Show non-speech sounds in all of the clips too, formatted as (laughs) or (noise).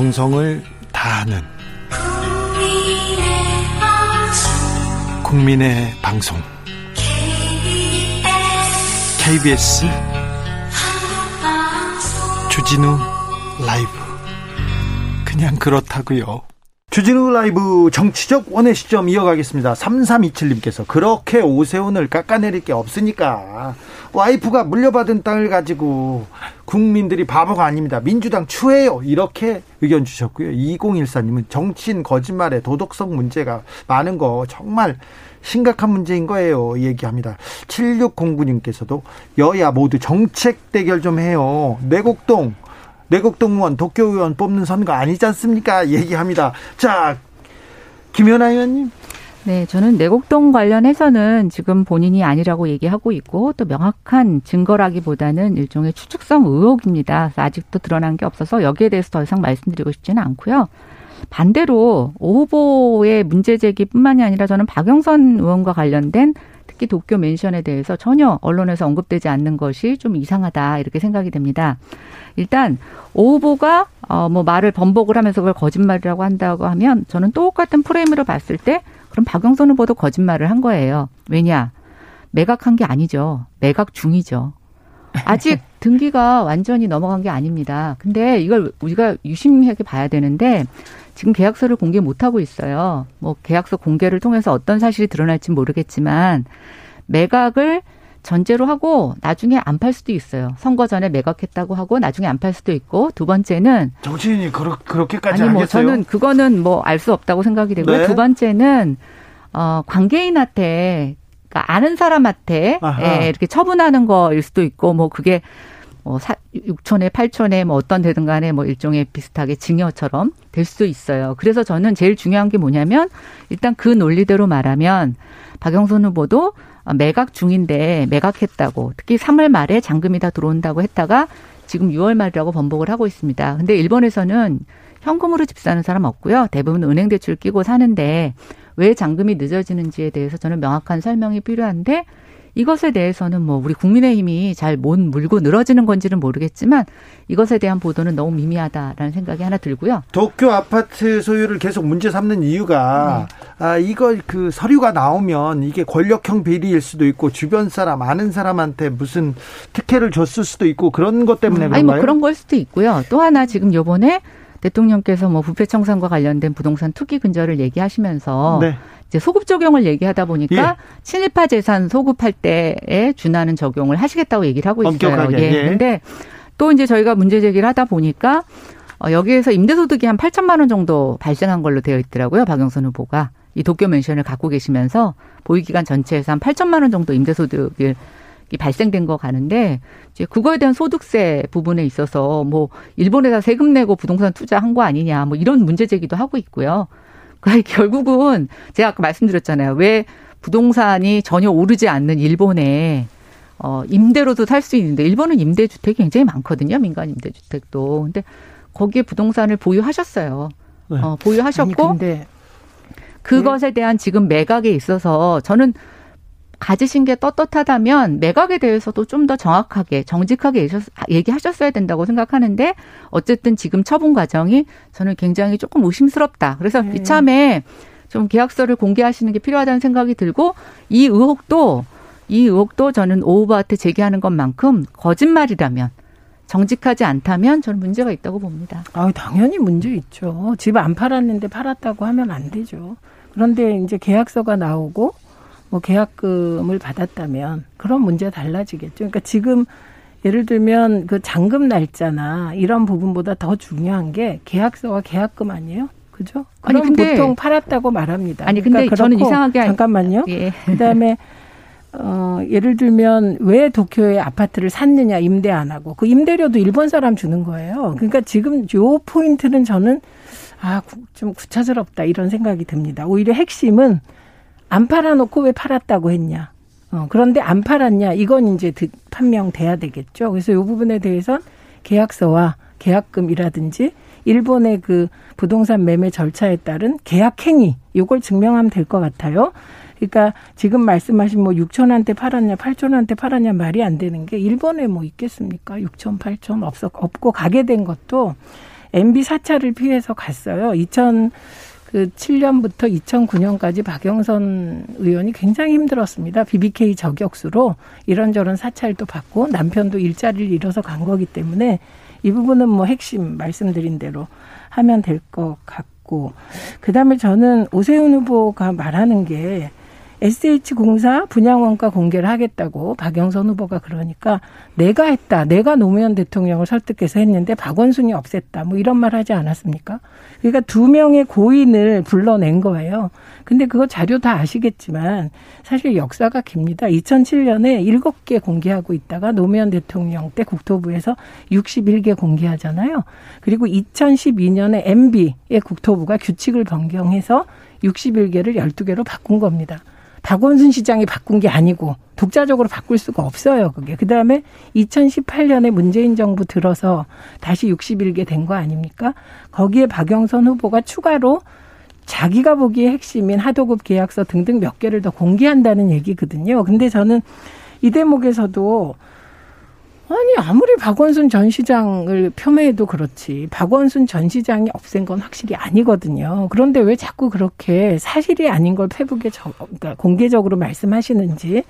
정성을 다하는 국민의 방송 KBS 주진우 라이브 그냥 그렇다고요. 주진우 라이브 정치적 원의 시점 이어가겠습니다. 3327님께서 그렇게 오세훈을 깎아내릴 게 없으니까 와이프가 물려받은 땅을 가지고 국민들이 바보가 아닙니다. 민주당 추해요. 이렇게 의견 주셨고요. 2014님은 정치인 거짓말에 도덕성 문제가 많은 거 정말 심각한 문제인 거예요. 얘기합니다. 7609님께서도 여야 모두 정책 대결 좀 해요. 내곡동 내곡동 의원, 도쿄 의원 뽑는 선거 아니지 않습니까? 얘기합니다. 자, 김연아 의원님. 네, 저는 내곡동 관련해서는 지금 본인이 아니라고 얘기하고 있고 또 명확한 증거라기보다는 일종의 추측성 의혹입니다. 아직도 드러난 게 없어서 여기에 대해서 더 이상 말씀드리고 싶지는 않고요. 반대로 오 후보의 문제 제기뿐만이 아니라 저는 박영선 의원과 관련된 특히 도쿄 멘션에 대해서 전혀 언론에서 언급되지 않는 것이 좀 이상하다 이렇게 생각이 됩니다. 일단 오 후보가 어뭐 말을 번복을 하면서 그걸 거짓말이라고 한다고 하면 저는 똑같은 프레임으로 봤을 때 그럼 박영선 후보도 거짓말을 한 거예요. 왜냐? 매각한 게 아니죠. 매각 중이죠. 아직 (laughs) 등기가 완전히 넘어간 게 아닙니다. 근데 이걸 우리가 유심하게 봐야 되는데 지금 계약서를 공개 못 하고 있어요. 뭐 계약서 공개를 통해서 어떤 사실이 드러날지 모르겠지만 매각을 전제로 하고 나중에 안 팔 수도 있어요. 선거 전에 매각했다고 하고 나중에 안 팔 수도 있고 두 번째는 정치인이 그렇, 그렇게까지 아니 뭐 하겠어요? 저는 그거는 뭐 알 수 없다고 생각이 되고요. 네. 두 번째는 어 관계인한테 그러니까 아는 사람한테. 예, 이렇게 처분하는 거일 수도 있고 뭐 그게 뭐 6천에 8천에 뭐 어떤 되든 간에 뭐 일종의 비슷하게 증여처럼 될 수도 있어요. 그래서 저는 제일 중요한 게 뭐냐면 일단 그 논리대로 말하면 박영선 후보도 매각 중인데 매각했다고 특히 3월 말에 잔금이 다 들어온다고 했다가 지금 6월 말이라고 번복을 하고 있습니다. 근데 일본에서는 현금으로 집 사는 사람 없고요. 대부분 은행 대출 끼고 사는데 왜 잔금이 늦어지는지에 대해서 저는 명확한 설명이 필요한데 이것에 대해서는 뭐 우리 국민의힘이 잘 못 물고 늘어지는 건지는 모르겠지만 이것에 대한 보도는 너무 미미하다라는 생각이 하나 들고요. 도쿄 아파트 소유를 계속 문제 삼는 이유가 네. 아 이거 그 서류가 나오면 이게 권력형 비리일 수도 있고 주변 사람 아는 사람한테 무슨 특혜를 줬을 수도 있고 그런 것 때문에 아니 그런가요? 뭐 그런 걸 수도 있고요. 또 하나 지금 요번에 대통령께서 뭐 부패 청산과 관련된 부동산 투기 근절을 얘기하시면서 네. 이제 소급 적용을 얘기하다 보니까 예. 친일파 재산 소급할 때에 준하는 적용을 하시겠다고 얘기를 하고 있어요. 엄격하게, 예. 근데 또 이제 저희가 문제 제기를 하다 보니까 어, 여기에서 임대소득이 한 8천만 원 정도 발생한 걸로 되어 있더라고요. 박영선 후보가 이 도쿄 멘션을 갖고 계시면서 보유기간 전체에서 한 8천만 원 정도 임대소득이 발생된 거 가는데 이제 그거에 대한 소득세 부분에 있어서 뭐 일본에다 세금 내고 부동산 투자한 거 아니냐 뭐 이런 문제 제기도 하고 있고요. (laughs) 그러니까 결국은 제가 아까 말씀드렸잖아요. 왜 부동산이 전혀 오르지 않는 일본에 어 임대로도 살 수 있는데 일본은 임대 주택이 굉장히 많거든요. 민간 임대 주택도. 근데 거기에 부동산을 보유하셨어요. 네. 어 보유하셨고 그것에 대한 지금 매각에 있어서 저는 가지신 게 떳떳하다면 매각에 대해서도 좀 더 정확하게 정직하게 얘기하셨어야 된다고 생각하는데 어쨌든 지금 처분 과정이 저는 굉장히 조금 의심스럽다. 그래서 네. 이참에 좀 계약서를 공개하시는 게 필요하다는 생각이 들고 이 의혹도 이 의혹도 저는 오 후보한테 제기하는 것만큼 거짓말이라면 정직하지 않다면 저는 문제가 있다고 봅니다. 아, 당연히 문제 있죠. 집 안 팔았는데 팔았다고 하면 안 되죠. 그런데 이제 계약서가 나오고 뭐 계약금을 받았다면 그런 문제 달라지겠죠. 그러니까 지금 예를 들면 그 잔금 날짜나 이런 부분보다 더 중요한 게 계약서와 계약금 아니에요? 그죠? 아니, 근데- 보통 팔았다고 말합니다. 아니, 근데 그러니까 저는 이상하게 알- 잠깐만요. 예. 그다음에 어 예를 들면 왜 도쿄에 아파트를 샀느냐 임대 안 하고 그 임대료도 일본 사람 주는 거예요. 그러니까 지금 요 포인트는 저는 아 좀 구차스럽다 이런 생각이 듭니다. 오히려 핵심은 안 팔아놓고 왜 팔았다고 했냐. 어, 그런데 안 팔았냐 이건 이제 드- 판명돼야 되겠죠. 그래서 요 부분에 대해선 계약서와 계약금이라든지 일본의 그 부동산 매매 절차에 따른 계약 행위 요걸 증명하면 될 것 같아요. 그러니까 지금 말씀하신 뭐 6천한테 팔았냐, 8천한테 팔았냐 말이 안 되는 게 일본에 뭐 있겠습니까? 6천, 8천 없어 없고 가게 된 것도 MB 사찰을 피해서 갔어요. 2000 그 7년부터 2009년까지 박영선 의원이 굉장히 힘들었습니다. BBK 저격수로 이런저런 사찰도 받고 남편도 일자리를 잃어서 간 거기 때문에 이 부분은 뭐 핵심 말씀드린 대로 하면 될 것 같고 그다음에 저는 오세훈 후보가 말하는 게 SH공사 분양 원가 공개를 하겠다고 박영선 후보가 그러니까 내가 했다. 내가 노무현 대통령을 설득해서 했는데 박원순이 없앴다. 뭐 이런 말 하지 않았습니까? 그러니까 두 명의 고인을 불러낸 거예요. 근데 그거 자료 다 아시겠지만 사실 역사가 깁니다. 2007년에 7개 공개하고 있다가 노무현 대통령 때 국토부에서 61개 공개하잖아요. 그리고 2012년에 MB의 국토부가 규칙을 변경해서 61개를 12개로 바꾼 겁니다. 박원순 시장이 바꾼 게 아니고 독자적으로 바꿀 수가 없어요. 그게. 그 다음에 2018년에 문재인 정부 들어서 다시 61개 된 거 아닙니까? 거기에 박영선 후보가 추가로 자기가 보기에 핵심인 하도급 계약서 등등 몇 개를 더 공개한다는 얘기거든요. 근데 저는 이 대목에서도 아니 아무리 박원순 전 시장을 폄훼해도 그렇지 박원순 전 시장이 없앤 건 확실히 아니거든요. 그런데 왜 자꾸 그렇게 사실이 아닌 걸 페북에 저, 그러니까 공개적으로 말씀하시는지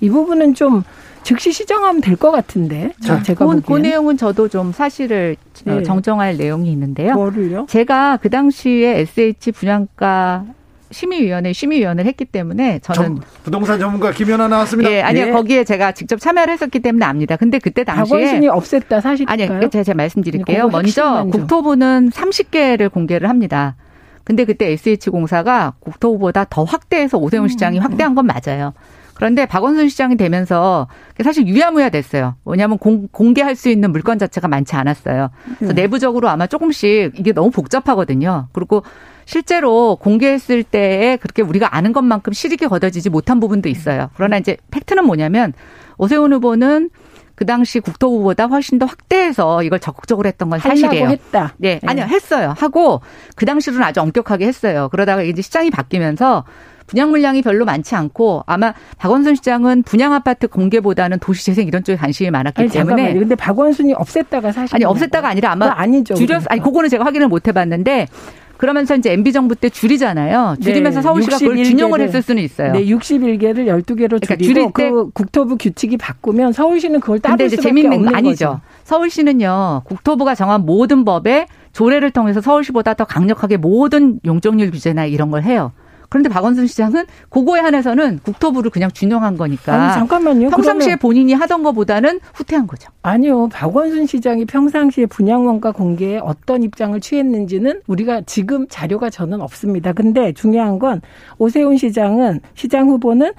이 부분은 좀 즉시 시정하면 될 것 같은데. 자, 제가 그, 그 내용은 저도 좀 사실을 네. 정정할 내용이 있는데요. 뭐를요? 제가 그 당시에 SH 분양가 심의위원회 심의위원을 했기 때문에 저는 전, 부동산 전문가 김연아 나왔습니다. 예, 아니요 예. 거기에 제가 직접 참여를 했었기 때문에 압니다. 근데 그때 당시에 박원순이 없앴다 사실일까요? 아니요, 제가, 제가 말씀드릴게요. 먼저 국토부는 30개를 공개를 합니다. 근데 그때 SH공사가 국토부보다 더 확대해서 오세훈 시장이 음. 확대한 건 맞아요. 그런데 박원순 시장이 되면서 사실 유야무야 됐어요. 뭐냐면 공, 공개할 수 있는 물건 자체가 많지 않았어요. 그래서 음. 내부적으로 아마 조금씩 이게 너무 복잡하거든요. 그리고 실제로 공개했을 때에 그렇게 우리가 아는 것만큼 실익이 거둬지지 못한 부분도 있어요. 그러나 이제 팩트는 뭐냐면 오세훈 후보는 그 당시 국토부보다 훨씬 더 확대해서 이걸 적극적으로 했던 건 사실이에요. 했다. 네, 네. 아니요, 했어요. 하고 그 당시로는 아주 엄격하게 했어요. 그러다가 이제 시장이 바뀌면서 분양 물량이 별로 많지 않고 아마 박원순 시장은 분양 아파트 공개보다는 도시 재생 이런 쪽에 관심이 많았기 아니, 때문에 잠깐만요. 근데 박원순이 없앴다가 사실 아니 없앴다가 아니라 아마 아니죠. 줄였 그러니까. 아니 그거는 제가 확인을 못 해봤는데 그러면서 이제 MB 정부 때 줄이잖아요. 줄이면서 네, 서울시가 그걸 균형을 했을 수는 있어요. 네, 61개를 12개로 그러니까 줄이고 줄일 그 국토부 규칙이 바꾸면 서울시는 그걸 따를 수밖에 재밌는 없는 아니죠. 거죠. 서울시는요. 국토부가 정한 모든 법에 조례를 통해서 서울시보다 더 강력하게 모든 용적률 규제나 이런 걸 해요. 그런데 박원순 시장은 그거에 한해서는 국토부를 그냥 준용한 거니까. 아니, 잠깐만요. 평상시에 본인이 하던 것보다는 후퇴한 거죠. 아니요. 박원순 시장이 평상시에 분양원가 공개에 어떤 입장을 취했는지는 우리가 지금 자료가 저는 없습니다. 근데 중요한 건 오세훈 시장은 시장 후보는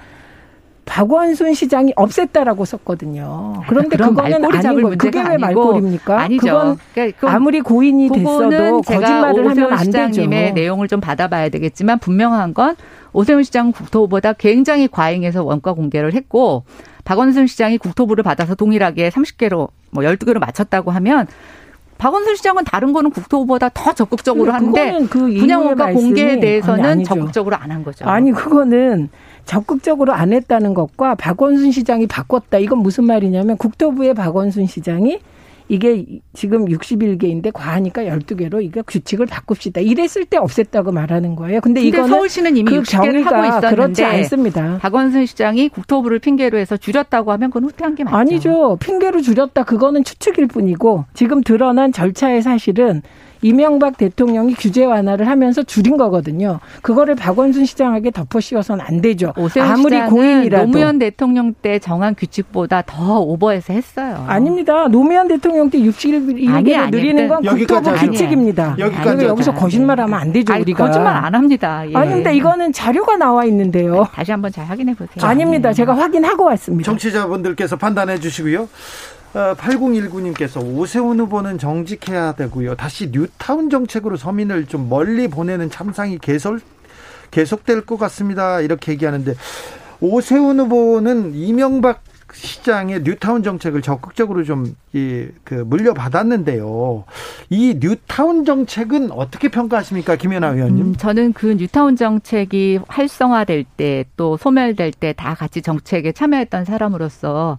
박원순 시장이 없앴다라고 썼거든요. 그런데 그거는 아닌 거 그게 왜 말꼴입니까? 아니죠. 그건 그러니까 아무리 고인이 됐어도 거짓말을 하면 안. 시장님의 내용을 좀 받아봐야 되겠지만 분명한 건 오세훈 시장 국토부보다 굉장히 과잉해서 원가 공개를 했고 박원순 시장이 국토부를 받아서 동일하게 30개로 뭐 12개로 맞췄다고 하면 박원순 시장은 다른 거는 국토부보다 더 적극적으로 하는데 그 분양원가 공개에 대해서는 아니, 적극적으로 안 한 거죠. 아니 그거는 적극적으로 안 했다는 것과 박원순 시장이 바꿨다. 이건 무슨 말이냐면 국토부의 박원순 시장이 이게 지금 61개인데 과하니까 12개로 이게 규칙을 바꿉시다. 이랬을 때 없앴다고 말하는 거예요. 근데, 근데 이거는 서울시는 이미 그 60개를 하고 있었는데 그렇지 않습니다. 박원순 시장이 국토부를 핑계로 해서 줄였다고 하면 그건 후퇴한 게 맞죠. 아니죠. 핑계로 줄였다. 그거는 추측일 뿐이고 지금 드러난 절차의 사실은 이명박 대통령이 규제 완화를 하면서 줄인 거거든요. 그거를 박원순 시장에게 덮어 씌워서는 안 되죠. 아무리 고인이라도 노무현 대통령 때 정한 규칙보다 더 오버해서 했어요. 아닙니다. 노무현 대통령 때 61일을 늘리는 건 국토부 규칙입니다. 여기까지 여기서 거짓말하면 안 되죠. 아니, 우리가 거짓말 안 합니다. 예. 아닌데 이거는 자료가 나와 있는데요. 다시 한번 잘 확인해 보세요. 아닙니다. 제가 확인하고 왔습니다. 정치자분들께서 판단해 주시고요. 8019님께서 어, 오세훈 후보는 정직해야 되고요. 다시 뉴타운 정책으로 서민을 좀 멀리 보내는 참상이 계속 계속될 것 같습니다. 이렇게 얘기하는데 오세훈 후보는 이명박 시장의 뉴타운 정책을 적극적으로 좀 이 그 물려받았는데요. 이 뉴타운 정책은 어떻게 평가하십니까, 김연아 의원님? 음, 저는 그 뉴타운 정책이 활성화될 때 또 소멸될 때 다 같이 정책에 참여했던 사람으로서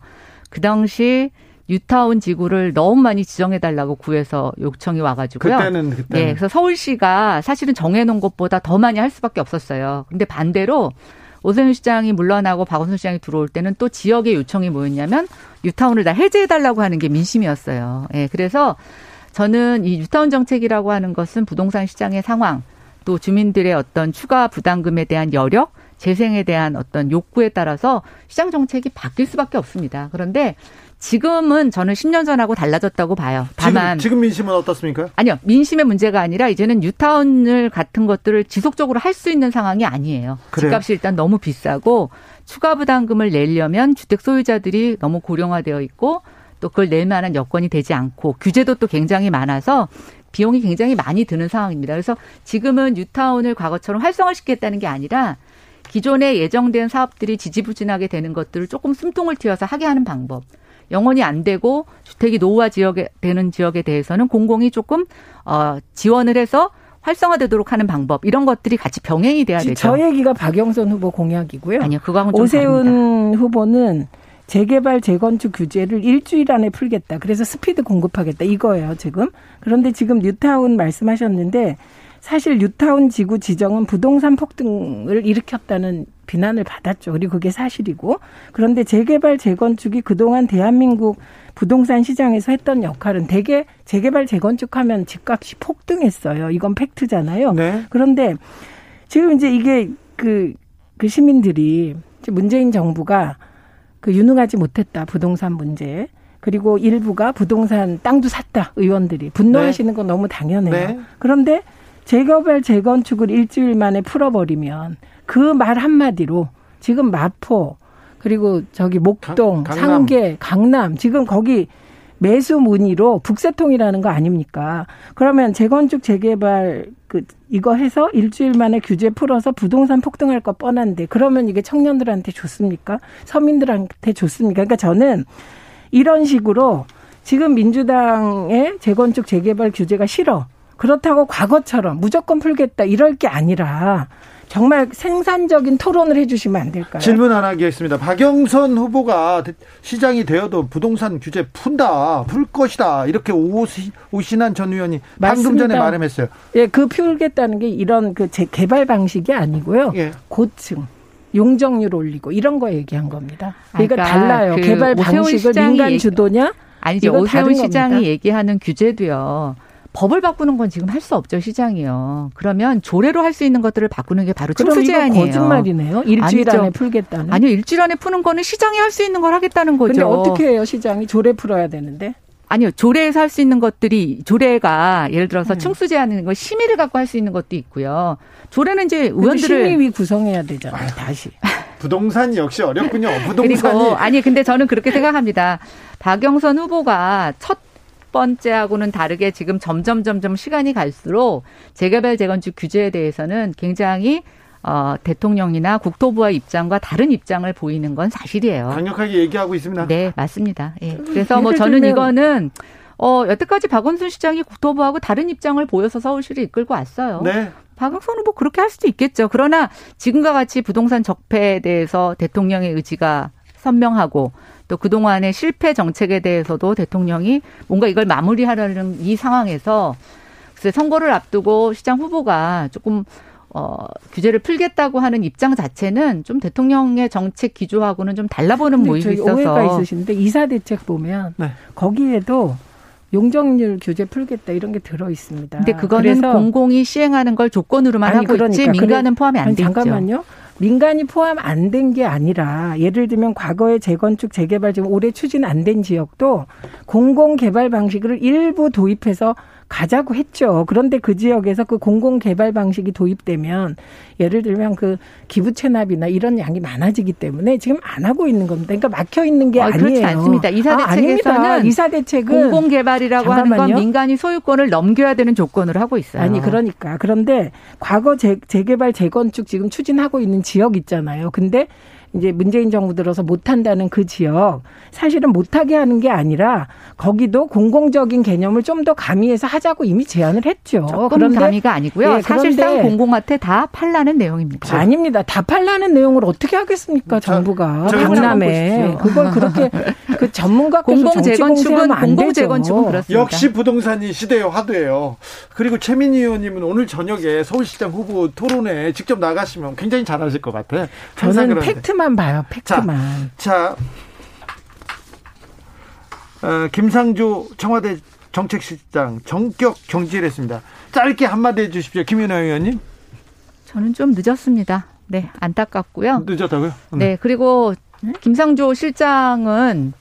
그 당시 뉴타운 지구를 너무 많이 지정해 달라고 구해서 요청이 와가지고요. 그때는 그때. 네, 그래서 서울시가 사실은 정해놓은 것보다 더 많이 할 수밖에 없었어요. 근데 반대로 오세훈 시장이 물러나고 박원순 시장이 들어올 때는 또 지역의 요청이 뭐였냐면 뉴타운을 다 해제해 달라고 하는 게 민심이었어요. 예, 그래서 저는 이 뉴타운 정책이라고 하는 것은 부동산 시장의 상황, 또 주민들의 어떤 추가 부담금에 대한 여력, 재생에 대한 어떤 욕구에 따라서 시장 정책이 바뀔 수밖에 없습니다. 그런데 지금은 저는 10년 전하고 달라졌다고 봐요. 다만 지금, 지금 민심은 어떻습니까? 아니요. 민심의 문제가 아니라 이제는 뉴타운을 같은 것들을 지속적으로 할 수 있는 상황이 아니에요. 그래요? 집값이 일단 너무 비싸고 추가 부담금을 내려면 주택 소유자들이 너무 고령화되어 있고 또 그걸 낼 만한 여건이 되지 않고 규제도 또 굉장히 많아서 비용이 굉장히 많이 드는 상황입니다. 그래서 지금은 뉴타운을 과거처럼 활성화시키겠다는 게 아니라 기존에 예정된 사업들이 지지부진하게 되는 것들을 조금 숨통을 틔워서 하게 하는 방법. 영원히 안 되고 주택이 노후화 지역에 되는 지역에 대해서는 공공이 조금 어 지원을 해서 활성화되도록 하는 방법 이런 것들이 같이 병행이 돼야 되죠. 저 얘기가 박영선 후보 공약이고요. 아니요, 그거하고는 좀 오세훈 다릅니다. 후보는 재개발 재건축 규제를 일주일 안에 풀겠다. 그래서 스피드 공급하겠다 이거예요 지금. 그런데 지금 뉴타운 말씀하셨는데 사실 뉴타운 지구 지정은 부동산 폭등을 일으켰다는 비난을 받았죠. 그리고 그게 사실이고. 그런데 재개발 재건축이 그동안 대한민국 부동산 시장에서 했던 역할은 대개 재개발 재건축하면 집값이 폭등했어요. 이건 팩트잖아요. 네. 그런데 지금 이제 이게 그, 그 시민들이 문재인 정부가 그 유능하지 못했다. 부동산 문제. 그리고 일부가 부동산 땅도 샀다. 의원들이. 분노하시는 건 너무 당연해요. 네. 그런데 재개발 재건축을 일주일 만에 풀어버리면 그 말 한마디로 지금 마포 그리고 저기 목동, 강- 강남. 상계, 강남 지금 거기 매수 문의로 북새통이라는 거 아닙니까? 그러면 재건축 재개발 그 이거 해서 일주일 만에 규제 풀어서 부동산 폭등할 거 뻔한데 그러면 이게 청년들한테 좋습니까? 서민들한테 좋습니까? 그러니까 저는 이런 식으로 지금 민주당의 재건축 재개발 규제가 싫어. 그렇다고 과거처럼 무조건 풀겠다 이럴 게 아니라 정말 생산적인 토론을 해주시면 안 될까요? 질문 하나 하겠습니다. 박영선 후보가 시장이 되어도 부동산 규제 푼다, 풀 것이다. 이렇게 오시, 오신한 전 의원이 방금 맞습니다. 전에 말했어요. 예, 그 풀겠다는 게 이런 그 재- 개발 방식이 아니고요. 예. 고층. 용적률 올리고 이런 거 얘기한 겁니다. 그러니까, 그러니까 달라요. 그 개발 방식을 민간 주도냐? 아니죠. 오세훈 시장이 겁니다. 얘기하는 규제도요. 법을 바꾸는 건 지금 할 수 없죠 시장이요. 그러면 조례로 할 수 있는 것들을 바꾸는 게 바로 이거 제한이에요. 거짓말이네요. 일주일 아니죠. 안에 풀겠다는. 아니요 일주일 안에 푸는 거는 시장이 할 수 있는 걸 하겠다는 거죠. 근데 어떻게 해요, 시장이? 조례 풀어야 되는데. 아니요 조례에서 할 수 있는 것들이 조례가 예를 들어서 음. 층수 제한하는 거 심의를 갖고 할 수 있는 것도 있고요. 조례는 이제 의원들을 심의위 구성해야 되잖아요, 다시. (laughs) 부동산이 역시 어렵군요. 그리고 부동산이 아니 근데 저는 그렇게 생각합니다. 박영선 후보가 첫 번째하고는 다르게 지금 점점 점점 시간이 갈수록 재개발 재건축 규제에 대해서는 굉장히 어, 대통령이나 국토부의 입장과 다른 입장을 보이는 건 사실이에요. 강력하게 얘기하고 있습니다. 네, 맞습니다. 예. 그래서 뭐 저는 이거는 어, 여태까지 박원순 시장이 국토부하고 다른 입장을 보여서 서울시를 이끌고 왔어요. 네. 박영선 후보 그렇게 할 수도 있겠죠. 그러나 지금과 같이 부동산 적폐에 대해서 대통령의 의지가 선명하고 또 그동안의 실패 정책에 대해서도 대통령이 뭔가 이걸 마무리하려는 이 상황에서 글쎄 선거를 앞두고 시장 후보가 조금 어, 규제를 풀겠다고 하는 입장 자체는 좀 대통령의 정책 기조하고는 좀 달라보는 모습이 있어서 오해가 있으신데 이사 대책 보면 네. 거기에도 용적률 규제 풀겠다 이런 게 들어 있습니다. 근데 그거는 공공이 시행하는 걸 조건으로만 아니, 하고 있지 그러니까. 민간은 포함이 안 아니, 돼 있죠. 잠깐만요. 민간이 포함 안 된 게 아니라 예를 들면 과거에 재건축 재개발 지금 올해 추진 안 된 지역도 공공 개발 방식을 일부 도입해서 가자고 했죠. 그런데 그 지역에서 그 공공 개발 방식이 도입되면 예를 들면 그 기부 체납이나 이런 양이 많아지기 때문에 지금 안 하고 있는 겁니다. 그러니까 막혀 있는 게 어, 아니에요. 그렇지 않습니다. 이사 아. 대책에서는 이사 대책은 공공 개발이라고 하는 건. 민간이 소유권을 넘겨야 되는 조건으로 하고 있어요. 아니 그러니까 그런데 과거 재, 재개발 재건축 지금 추진하고 있는 지역 있잖아요. 근데 이제 문재인 정부 들어서 못한다는 그 지역 사실은 못하게 하는 게 아니라 거기도 공공적인 개념을 좀 더 가미해서 하자고 이미 제안을 했죠. 조금 그런데, 가미가 아니고요. 예, 사실상 공공한테 다 팔라는 내용입니다. 아닙니다. 다 팔라는 내용을 어떻게 하겠습니까? 자, 정부가 박람회 그걸 그렇게 그 전문가 공공 재건축은 공공 재건축은 그렇습니다. 역시 부동산이 시대의 화두예요. 그리고 최민희 의원님은 오늘 저녁에 서울시장 후보 토론회 직접 나가시면 굉장히 잘하실 것 같아. 저는 팩트만 봐요. 팩트만. 자, 자 어, 김상조 청와대 정책실장 정격 경질했습니다. 짧게 한마디 해주십시오, 김윤아 의원님. 저는 좀 늦었습니다. 네, 안타깝고요. 늦었다고요? 네, 네 그리고 김상조 실장은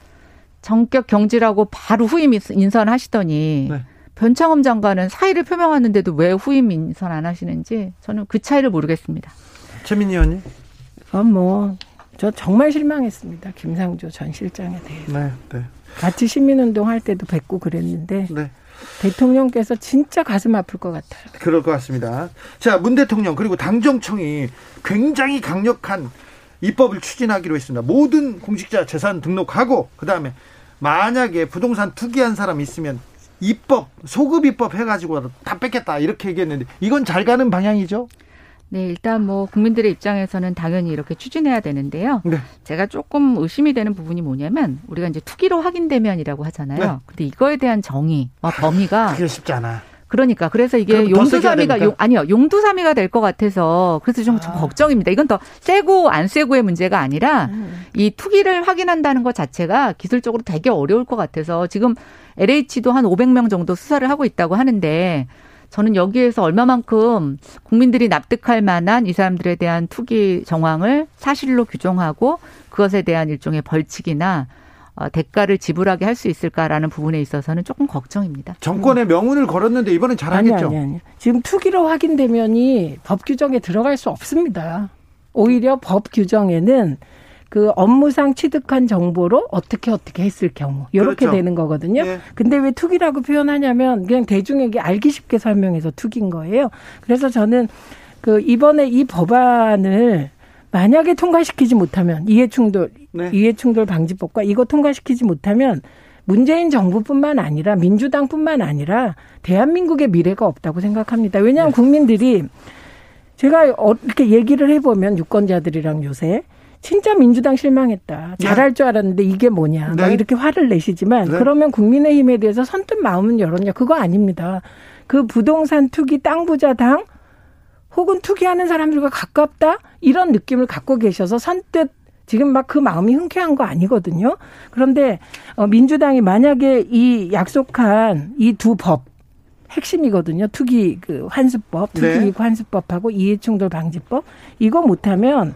정격 경질하고 바로 후임 인선 하시더니 네. 변창흠 장관은 사의를 표명하는데도 왜 후임 인선 안 하시는지 저는 그 차이를 모르겠습니다. 최민희 의원님? 어, 뭐, 저 정말 실망했습니다. 김상조 전 실장에 대해서. 네, 네. 같이 시민운동 할 때도 뵙고 그랬는데 네. 대통령께서 진짜 가슴 아플 것 같아요. 그럴 것 같습니다. 자, 문 대통령 그리고 당정청이 굉장히 강력한 입법을 추진하기로 했습니다. 모든 공직자 재산 등록하고 그다음에 만약에 부동산 투기한 사람 있으면 입법 소급 입법 해가지고 다 뺏겠다 이렇게 얘기했는데 이건 잘 가는 방향이죠? 네, 일단 뭐 국민들의 입장에서는 당연히 이렇게 추진해야 되는데요. 네. 제가 조금 의심이 되는 부분이 뭐냐면 우리가 이제 투기로 확인되면이라고 하잖아요. 네. 근데 이거에 대한 정의와 범위가 (laughs) 그게 쉽지 않아. 그러니까 그래서 이게 용두사미가 용, 아니요 용두사미가 될 것 같아서 그래서 좀, 아. 좀 걱정입니다. 이건 더 세고 안 세고의 문제가 아니라 음. 이 투기를 확인한다는 것 자체가 기술적으로 되게 어려울 것 같아서 지금 LH도 한 500명 정도 수사를 하고 있다고 하는데 저는 여기에서 얼마만큼 국민들이 납득할 만한 이 사람들에 대한 투기 정황을 사실로 규정하고 그것에 대한 일종의 벌칙이나 어, 대가를 지불하게 할 수 있을까라는 부분에 있어서는 조금 걱정입니다. 정권의 명운을 걸었는데 이번엔 잘하겠죠. 아니, 아니, 아니. 지금 투기로 확인되면이 법 규정에 들어갈 수 없습니다. 오히려 법 규정에는 그 업무상 취득한 정보로 어떻게 어떻게 했을 경우 이렇게 그렇죠. 되는 거거든요. 네. 근데 왜 투기라고 표현하냐면 그냥 대중에게 알기 쉽게 설명해서 투기인 거예요. 그래서 저는 그 이번에 이 법안을 만약에 통과시키지 못하면 이해충돌 네. 이해충돌 방지법과 이거 통과시키지 못하면 문재인 정부뿐만 아니라 민주당뿐만 아니라 대한민국의 미래가 없다고 생각합니다. 왜냐하면 네. 국민들이 제가 어, 이렇게 얘기를 해보면 유권자들이랑 요새 진짜 민주당 실망했다. 잘할 줄 알았는데 이게 뭐냐. 네. 막 이렇게 화를 내시지만 네. 그러면 국민의힘에 대해서 선뜻 마음은 열었냐. 그거 아닙니다. 그 부동산 투기 땅 부자 당 혹은 투기하는 사람들과 가깝다 이런 느낌을 갖고 계셔서 선뜻 지금 막 그 마음이 흔쾌한 거 아니거든요. 그런데 어, 민주당이 만약에 이 약속한 이 두 법 핵심이거든요. 투기 그 환수법, 투기 네. 환수법하고 이해충돌 방지법 이거 못하면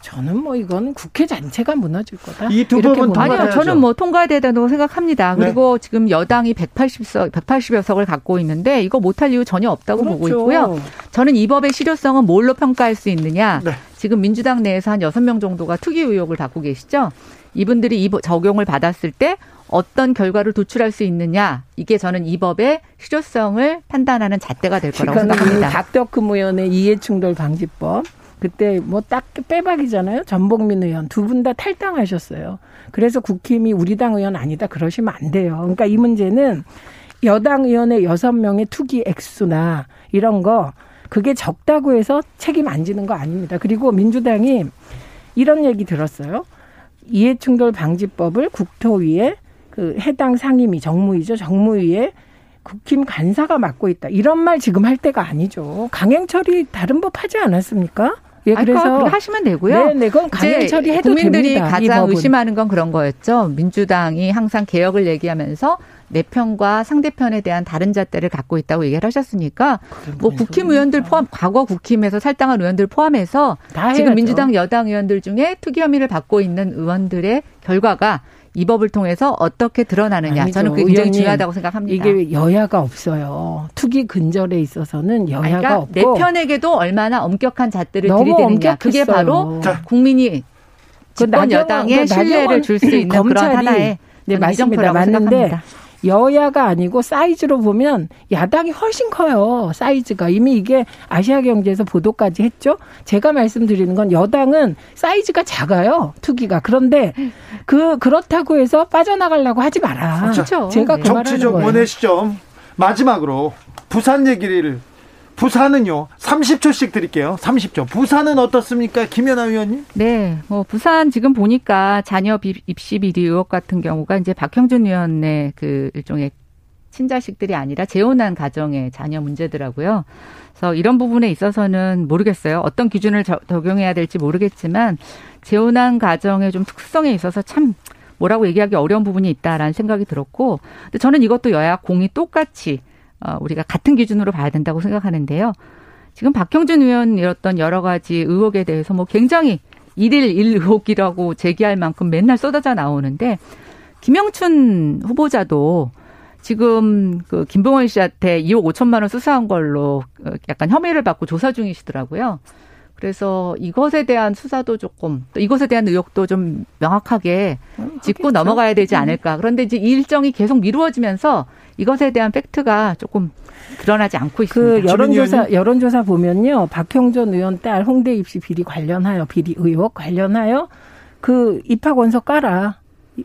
저는 뭐 이건 국회 자체가 무너질 거다. 이 두 법은 아니요, 저는 뭐 통과돼야 된다고 생각합니다. 네. 그리고 지금 여당이 180석, 180여 석을 갖고 있는데 이거 못할 이유 전혀 없다고 그렇죠. 보고 있고요. 저는 이 법의 실효성은 뭘로 평가할 수 있느냐? 네. 지금 민주당 내에서 한 6명 정도가 투기 의혹을 갖고 계시죠. 이분들이 이 적용을 받았을 때 어떤 결과를 도출할 수 있느냐 이게 저는 이 법의 실효성을 판단하는 잣대가 될 거라고 생각합니다. 박덕금 의원의 이해충돌 방지법 그때 뭐 딱 빼박이잖아요. 전복민 의원 두 분 다 탈당하셨어요. 그래서 국힘이 우리 당 의원 아니다 그러시면 안 돼요. 그러니까 이 문제는 여당 의원의 여섯 명의 투기 액수나 이런 거 그게 적다고 해서 책임 안 지는 거 아닙니다. 그리고 민주당이 이런 얘기 들었어요. 이해충돌 방지법을 국토위에 그 해당 상임위 정무위죠. 정무위에 국힘 간사가 맡고 있다. 이런 말 지금 할 때가 아니죠. 강행 처리 다른 법 하지 않았습니까? 예, 그래서 하시면 되고요. 네, 네, 그건 강행 처리해도 국민들이 됩니다, 가장 의심하는 건 그런 거였죠. 민주당이 항상 개혁을 얘기하면서 내 편과 상대편에 대한 다른 잣대를 갖고 있다고 얘기를 하셨으니까 뭐 국힘 의원들 포함 과거 국힘에서 살당한 의원들 포함해서 지금 민주당 여당 의원들 중에 투기 혐의를 받고 있는 의원들의 결과가 이 법을 통해서 어떻게 드러나느냐. 아니죠. 저는 그게 굉장히 중요하다고 생각합니다. 이게 여야가 없어요. 투기 근절에 있어서는 여야가 그러니까 없고 내 편에게도 얼마나 엄격한 잣대를 들이대느냐. 그게 바로 자. 국민이 그 집권 여당의 신뢰를 줄 수 있는 그런 하나의 네, 맞습니다. 맞는데 여야가 아니고 사이즈로 보면 야당이 훨씬 커요. 사이즈가 이미 이게 아시아 경제에서 보도까지 했죠. 제가 말씀드리는 건 여당은 사이즈가 작아요. 투기가 그런데 그 그렇다고 해서 빠져나가려고 하지 마라. 그렇죠. 제가 네. 그 정치적. 원의 시점 마지막으로 부산 얘기를 부산은요 30초씩 드릴게요. 30초. 부산은 어떻습니까, 김연아 의원님? 네, 뭐 부산 지금 보니까 자녀 비- 입시 비리 의혹 같은 경우가 이제 박형준 의원의 그 일종의 친자식들이 아니라 재혼한 가정의 자녀 문제더라고요. 그래서 이런 부분에 있어서는 모르겠어요. 어떤 기준을 저- 적용해야 될지 모르겠지만 재혼한 가정의 좀 특성에 있어서 참 뭐라고 얘기하기 어려운 부분이 있다라는 생각이 들었고, 근데 저는 이것도 여야 공이 똑같이 어, 우리가 같은 기준으로 봐야 된다고 생각하는데요. 지금 박형준 의원이었던 여러 가지 의혹에 대해서 뭐 굉장히 일일 일 의혹이라고 제기할 만큼 맨날 쏟아져 나오는데 김영춘 후보자도 지금 그 김봉원 씨한테 2억 5천만 원 수사한 걸로 어, 약간 혐의를 받고 조사 중이시더라고요. 그래서 이것에 대한 수사도 조금 또 이것에 대한 의혹도 좀 명확하게 짚고 넘어가야 되지 않을까. 그런데 이제 이 일정이 계속 미루어지면서 이것에 대한 팩트가 조금 드러나지 않고 있습니다. 그 여론조사? 여론조사 보면요 박형준 의원 딸 홍대 입시 비리 관련하여 비리 의혹 관련하여 그 입학 원서 깔아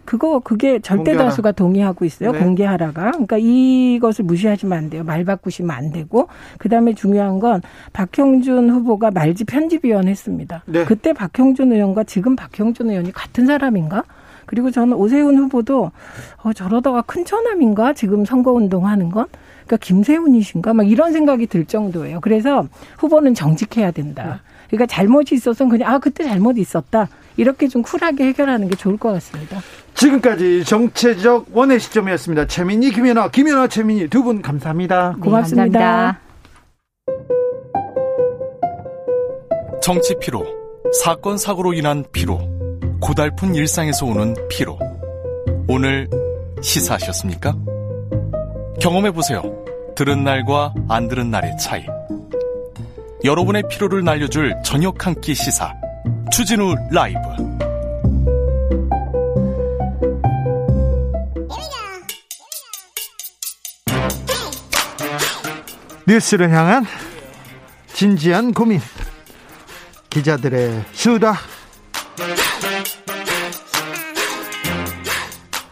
그거 그게 절대 공개하라. 다수가 동의하고 있어요 네. 공개하라가 그러니까 이것을 무시하시면 안 돼요 말 바꾸시면 안 되고 그다음에 중요한 건 박형준 후보가 말지 편집위원 했습니다 네. 그때 박형준 의원과 지금 박형준 의원이 같은 사람인가 그리고 저는 오세훈 후보도 어, 저러다가 큰 처남인가 지금 선거 운동 하는 건 그러니까 김세훈이신가 막 이런 생각이 들 정도예요. 그래서 후보는 정직해야 된다. 그러니까 잘못이 있어서 그냥 아 그때 잘못 있었다 이렇게 좀 쿨하게 해결하는 게 좋을 것 같습니다. 지금까지 정체적 원의 시점이었습니다. 최민희, 김연아, 김연아, 최민희 두 분 감사합니다. 네, 고맙습니다. 감사합니다. 정치 피로, 사건 사고로 인한 피로, 고달픈 일상에서 오는 피로. 오늘 시사하셨습니까? 경험해 보세요. 들은 날과 안 들은 날의 차이. 여러분의 피로를 날려줄 저녁 한 끼 시사. 추진우 라이브. 뉴스를 향한 진지한 고민. 기자들의 수다.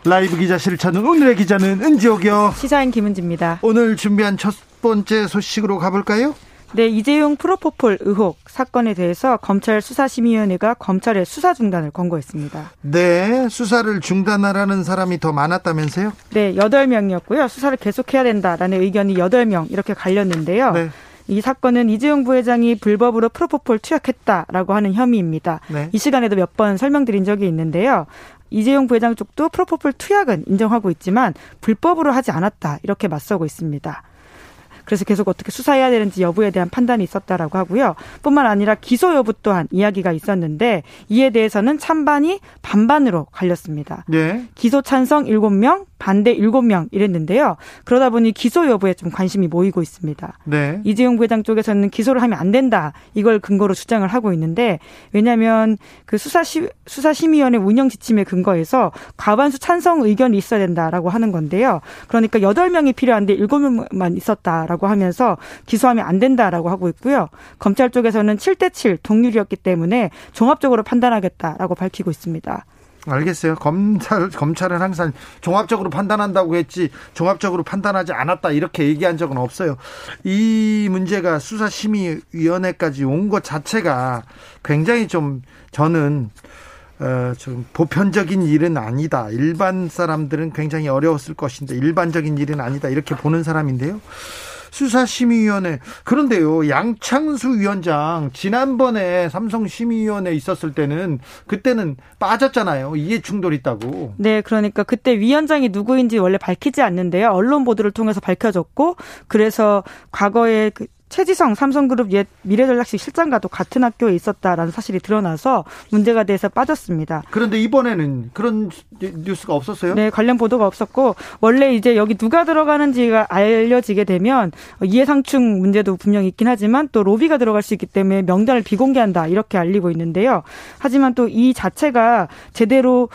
라이브 기자실을 찾는 오늘의 기자는 은지옥이요. 시사인 김은지입니다. 오늘 준비한 첫 번째 소식으로 가볼까요? 네, 이재용 프로포폴 의혹 사건에 대해서 검찰 수사심의위원회가 검찰의 수사 중단을 권고했습니다. 네, 수사를 중단하라는 사람이 더 많았다면서요? 네, 8명이었고요. 수사를 계속해야 된다라는 의견이 8명 이렇게 갈렸는데요. 네. 이 사건은 이재용 부회장이 불법으로 프로포폴 투약했다라고 하는 혐의입니다. 네. 이 시간에도 몇 번 설명드린 적이 있는데요. 이재용 부회장 쪽도 프로포폴 투약은 인정하고 있지만 불법으로 하지 않았다 이렇게 맞서고 있습니다. 그래서 계속 어떻게 수사해야 되는지 여부에 대한 판단이 있었다라고 하고요. 뿐만 아니라 기소 여부 또한 이야기가 있었는데 이에 대해서는 찬반이 반반으로 갈렸습니다. 네. 기소 찬성 7명, 반대 7명 이랬는데요. 그러다 보니 기소 여부에 좀 관심이 모이고 있습니다. 네. 이재용 부회장 쪽에서는 기소를 하면 안 된다 이걸 근거로 주장을 하고 있는데 왜냐하면 그 수사시 수사심의위원회 운영 지침에 근거해서 과반수 찬성 의견이 있어야 된다라고 하는 건데요. 그러니까 8명이 필요한데 7명만 있었다라고 하면서 기소하면 안 된다라고 하고 있고요. 검찰 쪽에서는 7대 7 동률이었기 때문에 종합적으로 판단하겠다라고 밝히고 있습니다. 알겠어요. 검찰 검찰은 항상 종합적으로 판단한다고 했지 종합적으로 판단하지 않았다 이렇게 얘기한 적은 없어요. 이 문제가 수사심의위원회까지 온 것 자체가 굉장히 좀 저는 어, 좀 보편적인 일은 아니다. 일반 사람들은 굉장히 어려웠을 것인데 일반적인 일은 아니다. 이렇게 보는 사람인데요. 수사심의위원회. 그런데요 양창수 위원장 지난번에 삼성심의위원회 있었을 때는 그때는 빠졌잖아요. 이해 충돌 있다고. 네, 그러니까 그때 위원장이 누구인지 원래 밝히지 않는데요. 언론 보도를 통해서 밝혀졌고, 그래서 과거에 그 최지성 삼성그룹 옛 미래전략실 실장과도 같은 학교에 있었다라는 사실이 드러나서 문제가 돼서 빠졌습니다. 그런데 이번에는 그런 뉴스가 없었어요 네, 관련 보도가 없었고 원래 이제 여기 누가 들어가는지가 알려지게 되면 이해상충 문제도 분명히 있긴 하지만 또 로비가 들어갈 수 있기 때문에 명단을 비공개한다 이렇게 알리고 있는데요. 하지만 또 이 자체가 제대로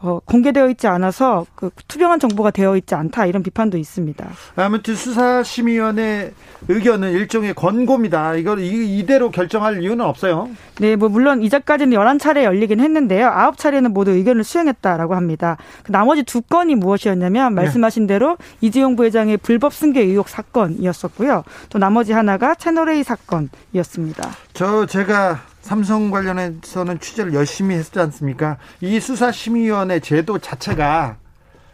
어, 공개되어 있지 않아서 그 투명한 정보가 되어 있지 않다 이런 비판도 있습니다. 아무튼 수사심의위원회 의견은 일종의 권고입니다. 이걸 이대로 결정할 이유는 없어요. 네, 뭐 물론 이제까지는 11차례 열리긴 했는데요. 9차례는 모두 의견을 수행했다라고 합니다. 그 나머지 두 건이 무엇이었냐면 말씀하신 대로 이재용 부회장의 불법 승계 의혹 사건이었었고요. 또 나머지 하나가 채널A 사건이었습니다. 저 제가 삼성 관련해서는 취재를 열심히 했지 않습니까? 이 수사심의위원회 제도 자체가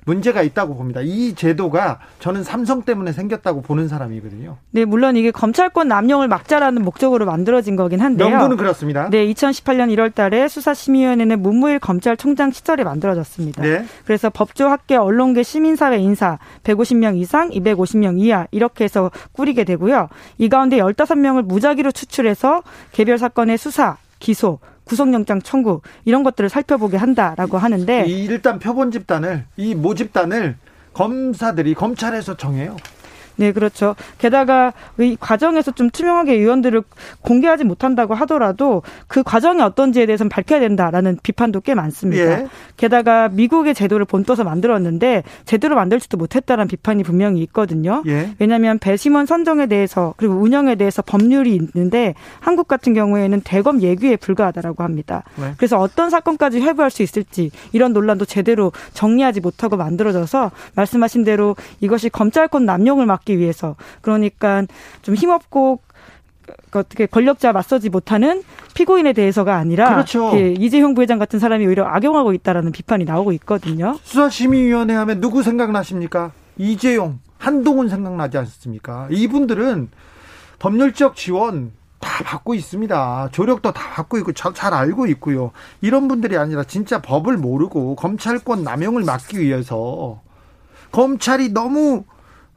문제가 있다고 봅니다. 이 제도가 저는 삼성 때문에 생겼다고 보는 사람이거든요. 네, 물론 이게 검찰권 남용을 막자라는 목적으로 만들어진 거긴 한데요. 명분은 그렇습니다. 네, 2018년 1월 달에 수사심의위원회는 문무일 검찰총장 시절에 만들어졌습니다. 네. 그래서 법조, 학계, 언론계, 시민사회 인사 150명 이상, 250명 이하 이렇게 해서 꾸리게 되고요. 이 가운데 15명을 무작위로 추출해서 개별 사건의 수사, 기소, 구속영장 청구 이런 것들을 살펴보게 한다라고 하는데 일단 표본 집단을 이 모 집단을 검사들이 검찰에서 정해요. 네, 그렇죠. 게다가 이 과정에서 좀 투명하게 의원들을 공개하지 못한다고 하더라도 그 과정이 어떤지에 대해서는 밝혀야 된다라는 비판도 꽤 많습니다. 예. 게다가 미국의 제도를 본떠서 만들었는데 제대로 만들지도 못했다는 비판이 분명히 있거든요. 예. 왜냐하면 배심원 선정에 대해서 그리고 운영에 대해서 법률이 있는데 한국 같은 경우에는 대검 예규에 불과하다라고 합니다. 네. 그래서 어떤 사건까지 회부할 수 있을지 이런 논란도 제대로 정리하지 못하고 만들어져서 말씀하신 대로 이것이 검찰권 남용을 막 막기 위해서 그러니까 좀 힘없고 그 어떻게 권력자 맞서지 못하는 피고인에 대해서가 아니라 그렇죠. 예, 이재용 부회장 같은 사람이 오히려 악용하고 있다라는 비판이 나오고 있거든요. 수사심의위원회 하면 누구 생각나십니까? 이재용, 한동훈 생각나지 않습니까? 이분들은 법률적 지원 다 받고 있습니다. 조력도 다 받고 있고 잘, 잘 알고 있고요. 이런 분들이 아니라 진짜 법을 모르고 검찰권 남용을 막기 위해서 검찰이 너무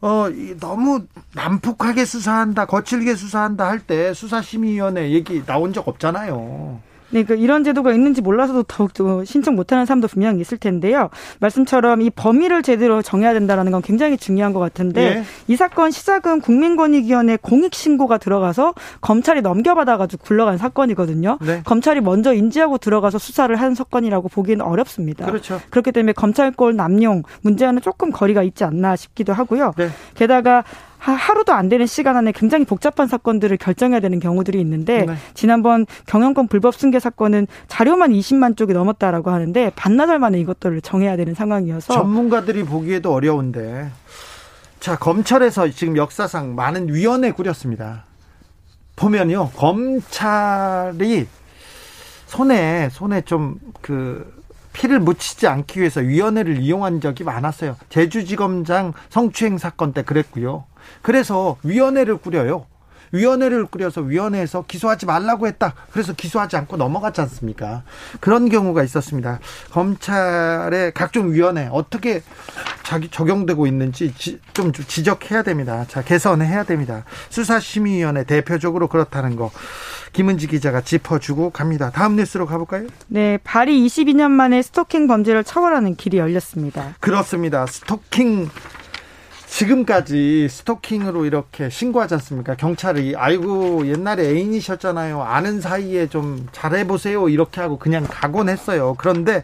어, 너무 난폭하게 수사한다, 거칠게 수사한다 할 때 수사심의위원회 얘기 나온 적 없잖아요. 네, 그 이런 제도가 있는지 몰라서도 더욱더 신청 못하는 사람도 분명히 있을 텐데요. 말씀처럼 이 범위를 제대로 정해야 된다는 건 굉장히 중요한 것 같은데 예. 이 사건 시작은 국민권익위원회 공익 신고가 들어가서 검찰이 넘겨받아가지고 굴러간 사건이거든요. 네. 검찰이 먼저 인지하고 들어가서 수사를 한 사건이라고 보기는 어렵습니다. 그렇죠. 그렇기 때문에 검찰권 남용 문제와는 조금 거리가 있지 않나 싶기도 하고요. 네. 게다가 하루도 안 되는 시간 안에 굉장히 복잡한 사건들을 결정해야 되는 경우들이 있는데 네. 지난번 경영권 불법 승계 사건은 자료만 20만 쪽이 넘었다라고 하는데 반나절 만에 이것들을 정해야 되는 상황이어서 전문가들이 보기에도 어려운데 자 검찰에서 지금 역사상 많은 위원회 꾸렸습니다. 보면요 검찰이 손에 손에 좀 그 피를 묻히지 않기 위해서 위원회를 이용한 적이 많았어요. 제주지검장 성추행 사건 때 그랬고요. 그래서 위원회를 꾸려요. 위원회를 꾸려서 위원회에서 기소하지 말라고 했다. 그래서 기소하지 않고 넘어갔지 않습니까? 그런 경우가 있었습니다. 검찰의 각종 위원회 어떻게 자기 적용되고 있는지 지, 좀 지적해야 됩니다. 자, 개선해야 됩니다. 수사심의위원회 대표적으로 그렇다는 거 김은지 기자가 짚어주고 갑니다. 다음 뉴스로 가볼까요? 네, 발이 22년 만에 스토킹 범죄를 처벌하는 길이 열렸습니다. 그렇습니다. 스토킹 지금까지 스토킹으로 이렇게 신고하지 않습니까? 경찰이 아이고 옛날에 애인이셨잖아요. 아는 사이에 좀 잘해보세요. 이렇게 하고 그냥 가곤 했어요. 그런데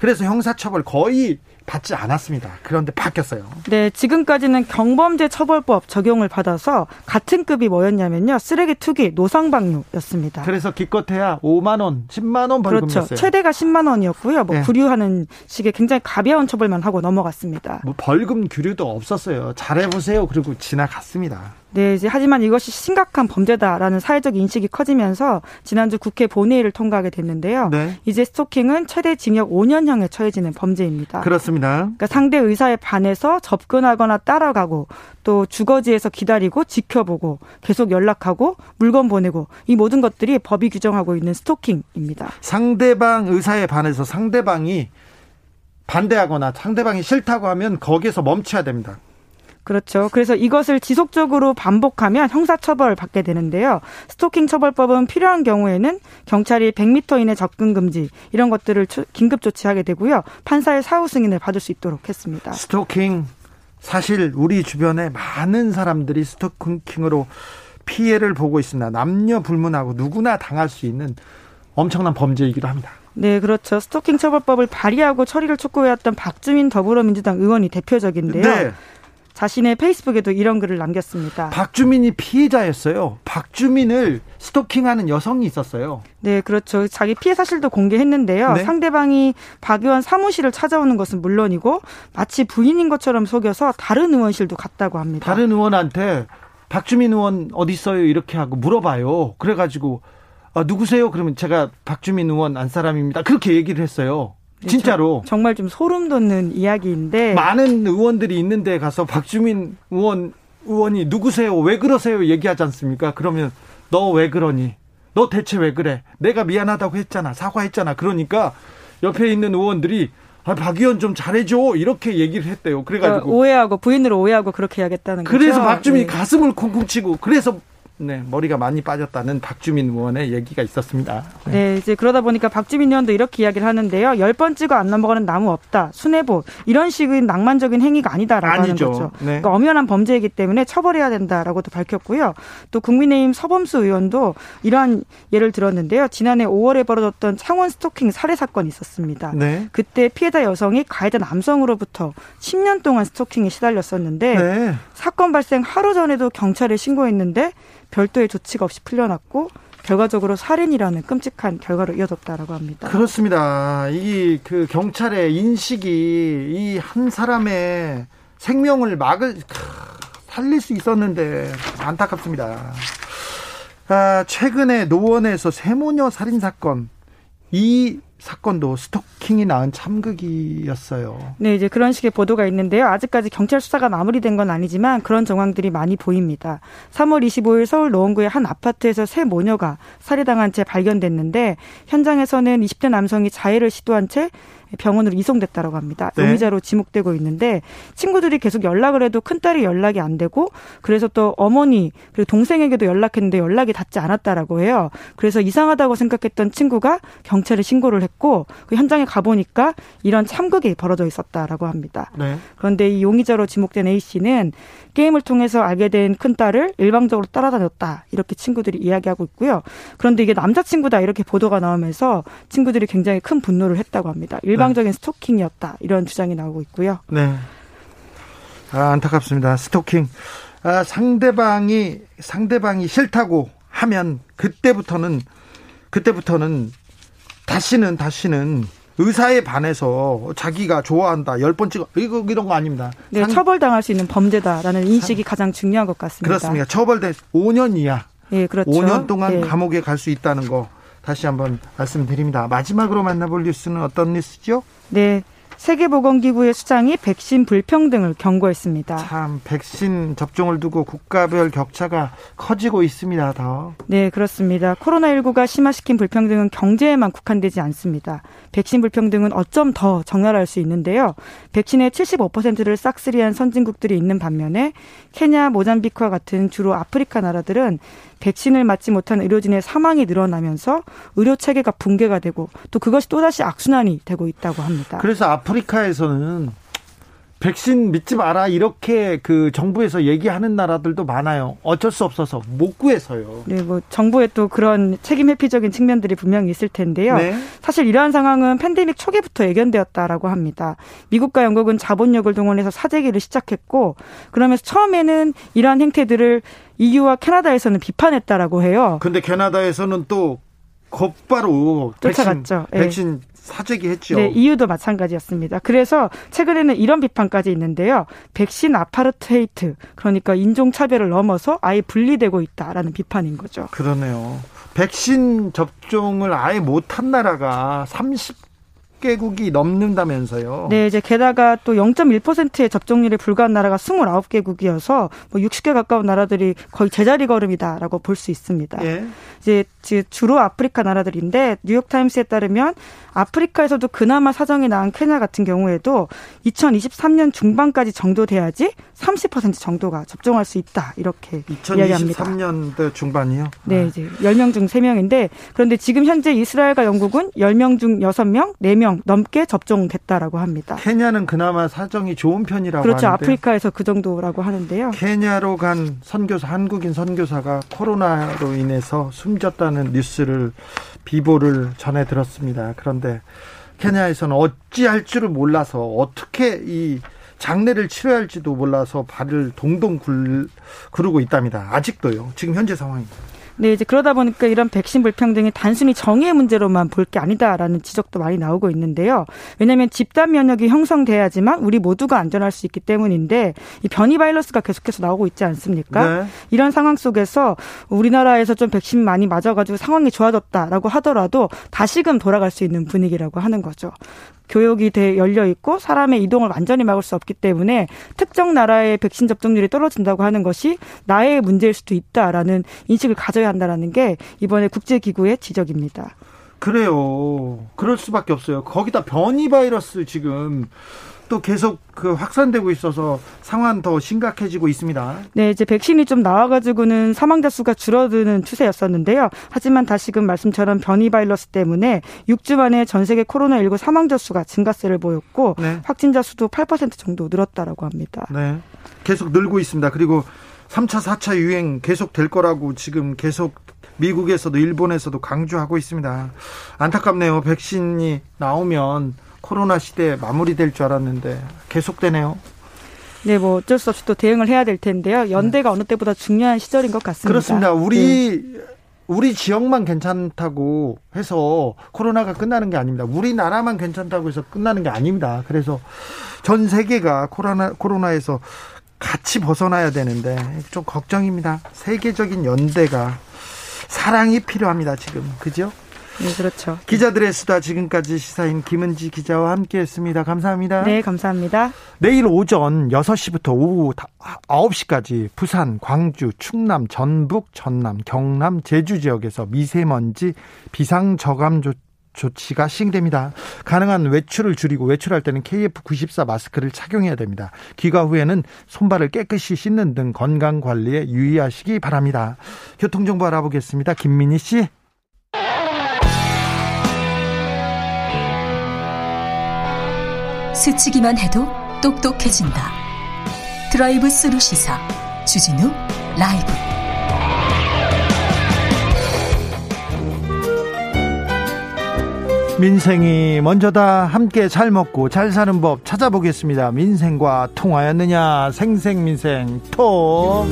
그래서 형사처벌 거의 받지 않았습니다. 그런데 바뀌었어요. 네, 지금까지는 경범죄 처벌법 적용을 받아서 같은 급이 뭐였냐면요. 쓰레기 투기, 노상방뇨였습니다. 그래서 기껏해야 5만 원, 10만 원 벌금이었어요. 그렇죠. 최대가 10만 원이었고요. 뭐 네. 구류하는 식의 굉장히 가벼운 처벌만 하고 넘어갔습니다. 뭐 벌금 규류도 없었어요. 잘해 보세요. 그리고 지나갔습니다. 네, 이제 하지만 이것이 심각한 범죄다라는 사회적 인식이 커지면서 지난주 국회 본회의를 통과하게 됐는데요. 네. 이제 스토킹은 최대 징역 5년형에 처해지는 범죄입니다. 그렇습니다. 그러니까 상대 의사에 반해서 접근하거나 따라가고 또 주거지에서 기다리고 지켜보고 계속 연락하고 물건 보내고 이 모든 것들이 법이 규정하고 있는 스토킹입니다. 상대방 의사에 반해서 상대방이 반대하거나 상대방이 싫다고 하면 거기에서 멈춰야 됩니다. 그렇죠. 그래서 이것을 지속적으로 반복하면 형사처벌 받게 되는데요. 스토킹 처벌법은 필요한 경우에는 경찰이 100m 이내 접근 금지 이런 것들을 긴급 조치하게 되고요. 판사의 사후 승인을 받을 수 있도록 했습니다. 스토킹 사실 우리 주변에 많은 사람들이 스토킹으로 피해를 보고 있습니다. 남녀 불문하고 누구나 당할 수 있는 엄청난 범죄이기도 합니다. 네, 그렇죠. 스토킹 처벌법을 발의하고 처리를 촉구해왔던 박주민 더불어민주당 의원이 대표적인데요. 네. 자신의 페이스북에도 이런 글을 남겼습니다. 박주민이 피해자였어요. 박주민을 스토킹하는 여성이 있었어요. 네, 그렇죠. 자기 피해 사실도 공개했는데요. 네? 상대방이 박 의원 사무실을 찾아오는 것은 물론이고 마치 부인인 것처럼 속여서 다른 의원실도 갔다고 합니다. 다른 의원한테 박주민 의원 어디 있어요? 이렇게 하고 물어봐요. 그래가지고 아, 누구세요? 그러면 제가 박주민 의원 안 사람입니다. 그렇게 얘기를 했어요. 네, 진짜로 저, 정말 좀 소름 돋는 이야기인데 많은 의원들이 있는데 가서 박주민 의원 의원이 누구세요? 왜 그러세요? 얘기하지 않습니까? 그러면 너 왜 그러니? 너 대체 왜 그래? 내가 미안하다고 했잖아. 사과했잖아. 그러니까 옆에 있는 의원들이 아, 박 의원 좀 잘해줘. 이렇게 얘기를 했대요. 그래가지고. 그러니까 오해하고, 부인으로 오해하고 그렇게 해야겠다는 거죠. 그래서 박주민이 네. 가슴을 쿵쿵 치고, 그래서 네, 머리가 많이 빠졌다는 박주민 의원의 얘기가 있었습니다. 네. 네. 이제 그러다 보니까 박주민 의원도 이렇게 이야기를 하는데요. 열 번 찍어 안 넘어가는 나무 없다. 순애보 이런 식의 낭만적인 행위가 아니다라고 아니죠. 하는 거죠. 네. 그러니까 엄연한 범죄이기 때문에 처벌해야 된다라고도 밝혔고요. 또 국민의힘 서범수 의원도 이러한 예를 들었는데요. 지난해 5월에 벌어졌던 창원 스토킹 살해 사건이 있었습니다. 네. 그때 피해자 여성이 가해자 남성으로부터 10년 동안 스토킹에 시달렸었는데 네. 사건 발생 하루 전에도 경찰에 신고했는데 별도의 조치가 없이 풀려났고 결과적으로 살인이라는 끔찍한 결과로 이어졌다라고 합니다. 그렇습니다. 이 그 경찰의 인식이 이 한 사람의 생명을 막을 살릴 수 있었는데 안타깝습니다. 아, 최근에 노원에서 세모녀 살인 사건 이 사건도 스토킹이 낳은 참극이었어요. 네, 이제 그런 식의 보도가 있는데요. 아직까지 경찰 수사가 마무리된 건 아니지만 그런 정황들이 많이 보입니다. 3월 25일 서울 노원구의 한 아파트에서 새 모녀가 살해당한 채 발견됐는데 현장에서는 20대 남성이 자해를 시도한 채 병원으로 이송됐다라고 합니다. 네. 용의자로 지목되고 있는데 친구들이 계속 연락을 해도 큰딸이 연락이 안 되고 그래서 또 어머니 그리고 동생에게도 연락했는데 연락이 닿지 않았다라고 해요. 그래서 이상하다고 생각했던 친구가 경찰에 신고를 했고 그 현장에 가보니까 이런 참극이 벌어져 있었다라고 합니다. 네. 그런데 이 용의자로 지목된 A 씨는 게임을 통해서 알게 된 큰딸을 일방적으로 따라다녔다 이렇게 친구들이 이야기하고 있고요. 그런데 이게 남자친구다 이렇게 보도가 나오면서 친구들이 굉장히 큰 분노를 했다고 합니다. 일방 적인 네. 스토킹이었다 이런 주장이 나오고 있고요. 네. 아, 안타깝습니다. 스토킹. 아, 상대방이 상대방이 싫다고 하면 그때부터는 그때부터는 다시는 다시는 의사에 반해서 자기가 좋아한다 열 번 찍어 이거 이런 거 아닙니다. 네, 상... 처벌당할 수 있는 범죄다라는 인식이 상... 가장 중요한 것 같습니다. 그렇습니다. 처벌된 5년 이하. 네, 그렇죠. 5년 동안 네. 감옥에 갈 수 있다는 거 다시 한번 말씀드립니다. 마지막으로 만나볼 뉴스는 어떤 뉴스죠? 네. 세계보건기구의 수장이 백신 불평등을 경고했습니다. 참 백신 접종을 두고 국가별 격차가 커지고 있습니다. 더. 네, 그렇습니다. 코로나19가 심화시킨 불평등은 경제에만 국한되지 않습니다. 백신 불평등은 어쩜 더 적나라할 수 있는데요. 백신의 75%를 싹쓸이한 선진국들이 있는 반면에 케냐, 모잠비크와 같은 주로 아프리카 나라들은 백신을 맞지 못한 의료진의 사망이 늘어나면서 의료 체계가 붕괴가 되고 또 그것이 또다시 악순환이 되고 있다고 합니다. 그래서 아프리카에서는 백신 믿지 마라 이렇게 그 정부에서 얘기하는 나라들도 많아요. 어쩔 수 없어서 못 구해서요. 네, 뭐 정부의 또 그런 책임 회피적인 측면들이 분명히 있을 텐데요. 네. 사실 이러한 상황은 팬데믹 초기부터 예견되었다라고 합니다. 미국과 영국은 자본력을 동원해서 사재기를 시작했고 그러면서 처음에는 이러한 행태들을 EU와 캐나다에서는 비판했다라고 해요. 근데 캐나다에서는 또 곧바로 쫓아갔죠. 백신, 백신 네. 사재기 했죠. 네, 이유도 마찬가지였습니다. 그래서 최근에는 이런 비판까지 있는데요. 백신 아파르트헤이트, 그러니까 인종차별을 넘어서 아예 분리되고 있다라는 비판인 거죠. 그러네요. 백신 접종을 아예 못한 나라가 30 개국이 넘는다면서요. 네, 이제 게다가 또 0.1%의 접종률에 불과한 나라가 29개국이어서 뭐 60개 가까운 나라들이 거의 제자리 걸음이다라고 볼 수 있습니다. 예. 이제 주로 아프리카 나라들인데 뉴욕 타임스에 따르면 아프리카에서도 그나마 사정이 나은 케냐 같은 경우에도 2023년 중반까지 정도 돼야지 30% 정도가 접종할 수 있다. 이렇게 2023년도 중반이요? 네, 이제 10명 중 3명인데 그런데 지금 현재 이스라엘과 영국은 10명 중 6명, 4명 명 넘게 접종됐다라고 합니다. 케냐는 그나마 사정이 좋은 편이라고 그렇죠. 하는데 아프리카에서 그 정도라고 하는데요. 케냐로 간 선교사 한국인 선교사가 코로나로 인해서 숨졌다는 뉴스를 비보를 전해 들었습니다. 그런데 케냐에서는 어찌할 줄을 몰라서 어떻게 이 장례를 치러야 할지도 몰라서 발을 동동 굴, 구르고 있답니다. 아직도요. 지금 현재 상황입니다. 네, 이제 그러다 보니까 이런 백신 불평등이 단순히 정의의 문제로만 볼 게 아니다라는 지적도 많이 나오고 있는데요. 왜냐하면 집단 면역이 형성돼야지만 우리 모두가 안전할 수 있기 때문인데 이 변이 바이러스가 계속해서 나오고 있지 않습니까? 네. 이런 상황 속에서 우리나라에서 좀 백신 많이 맞아가지고 상황이 좋아졌다라고 하더라도 다시금 돌아갈 수 있는 분위기라고 하는 거죠. 교육이 돼 열려 있고 사람의 이동을 완전히 막을 수 없기 때문에 특정 나라의 백신 접종률이 떨어진다고 하는 것이 나의 문제일 수도 있다라는 인식을 가져야 한다라는 게 이번에 국제 기구의 지적입니다. 그래요. 그럴 수밖에 없어요. 거기다 변이 바이러스 지금 또 계속 그 확산되고 있어서 상황 더 심각해지고 있습니다. 네, 이제 백신이 좀 나와가지고는 사망자 수가 줄어드는 추세였었는데요. 하지만 다시금 말씀처럼 변이 바이러스 때문에 6주 만에 전 세계 코로나19 사망자 수가 증가세를 보였고 네. 확진자 수도 8% 정도 늘었다라고 합니다. 네. 계속 늘고 있습니다. 그리고 3차, 4차 유행 계속 될 거라고 지금 계속 미국에서도 일본에서도 강조하고 있습니다. 안타깝네요. 백신이 나오면 코로나 시대 마무리될 줄 알았는데 계속되네요. 네, 뭐 어쩔 수 없이 또 대응을 해야 될 텐데요. 연대가 어느 때보다 중요한 시절인 것 같습니다. 그렇습니다. 네. 우리 우리 지역만 괜찮다고 해서 코로나가 끝나는 게 아닙니다. 우리나라만 괜찮다고 해서 끝나는 게 아닙니다. 그래서 전 세계가 코로나 코로나에서 같이 벗어나야 되는데 좀 걱정입니다. 세계적인 연대가 사랑이 필요합니다. 지금 그죠? 네, 그렇죠. 기자들의 수다 지금까지 시사인 김은지 기자와 함께했습니다. 감사합니다. 네, 감사합니다. 내일 오전 6시부터 오후 9시까지 부산, 광주, 충남, 전북, 전남, 경남, 제주 지역에서 미세먼지 비상 저감 조 조치가 시행됩니다. 가능한 외출을 줄이고 외출할 때는 KF94 마스크를 착용해야 됩니다. 귀가 후에는 손발을 깨끗이 씻는 등 건강 관리에 유의하시기 바랍니다. 교통정보 알아보겠습니다. 김민희 씨. 스치기만 해도 똑똑해진다. 드라이브 스루 시사 주진우 라이브. 민생이 먼저다 함께 잘 먹고 잘 사는 법 찾아보겠습니다. 민생과 통하였느냐 생생민생 톡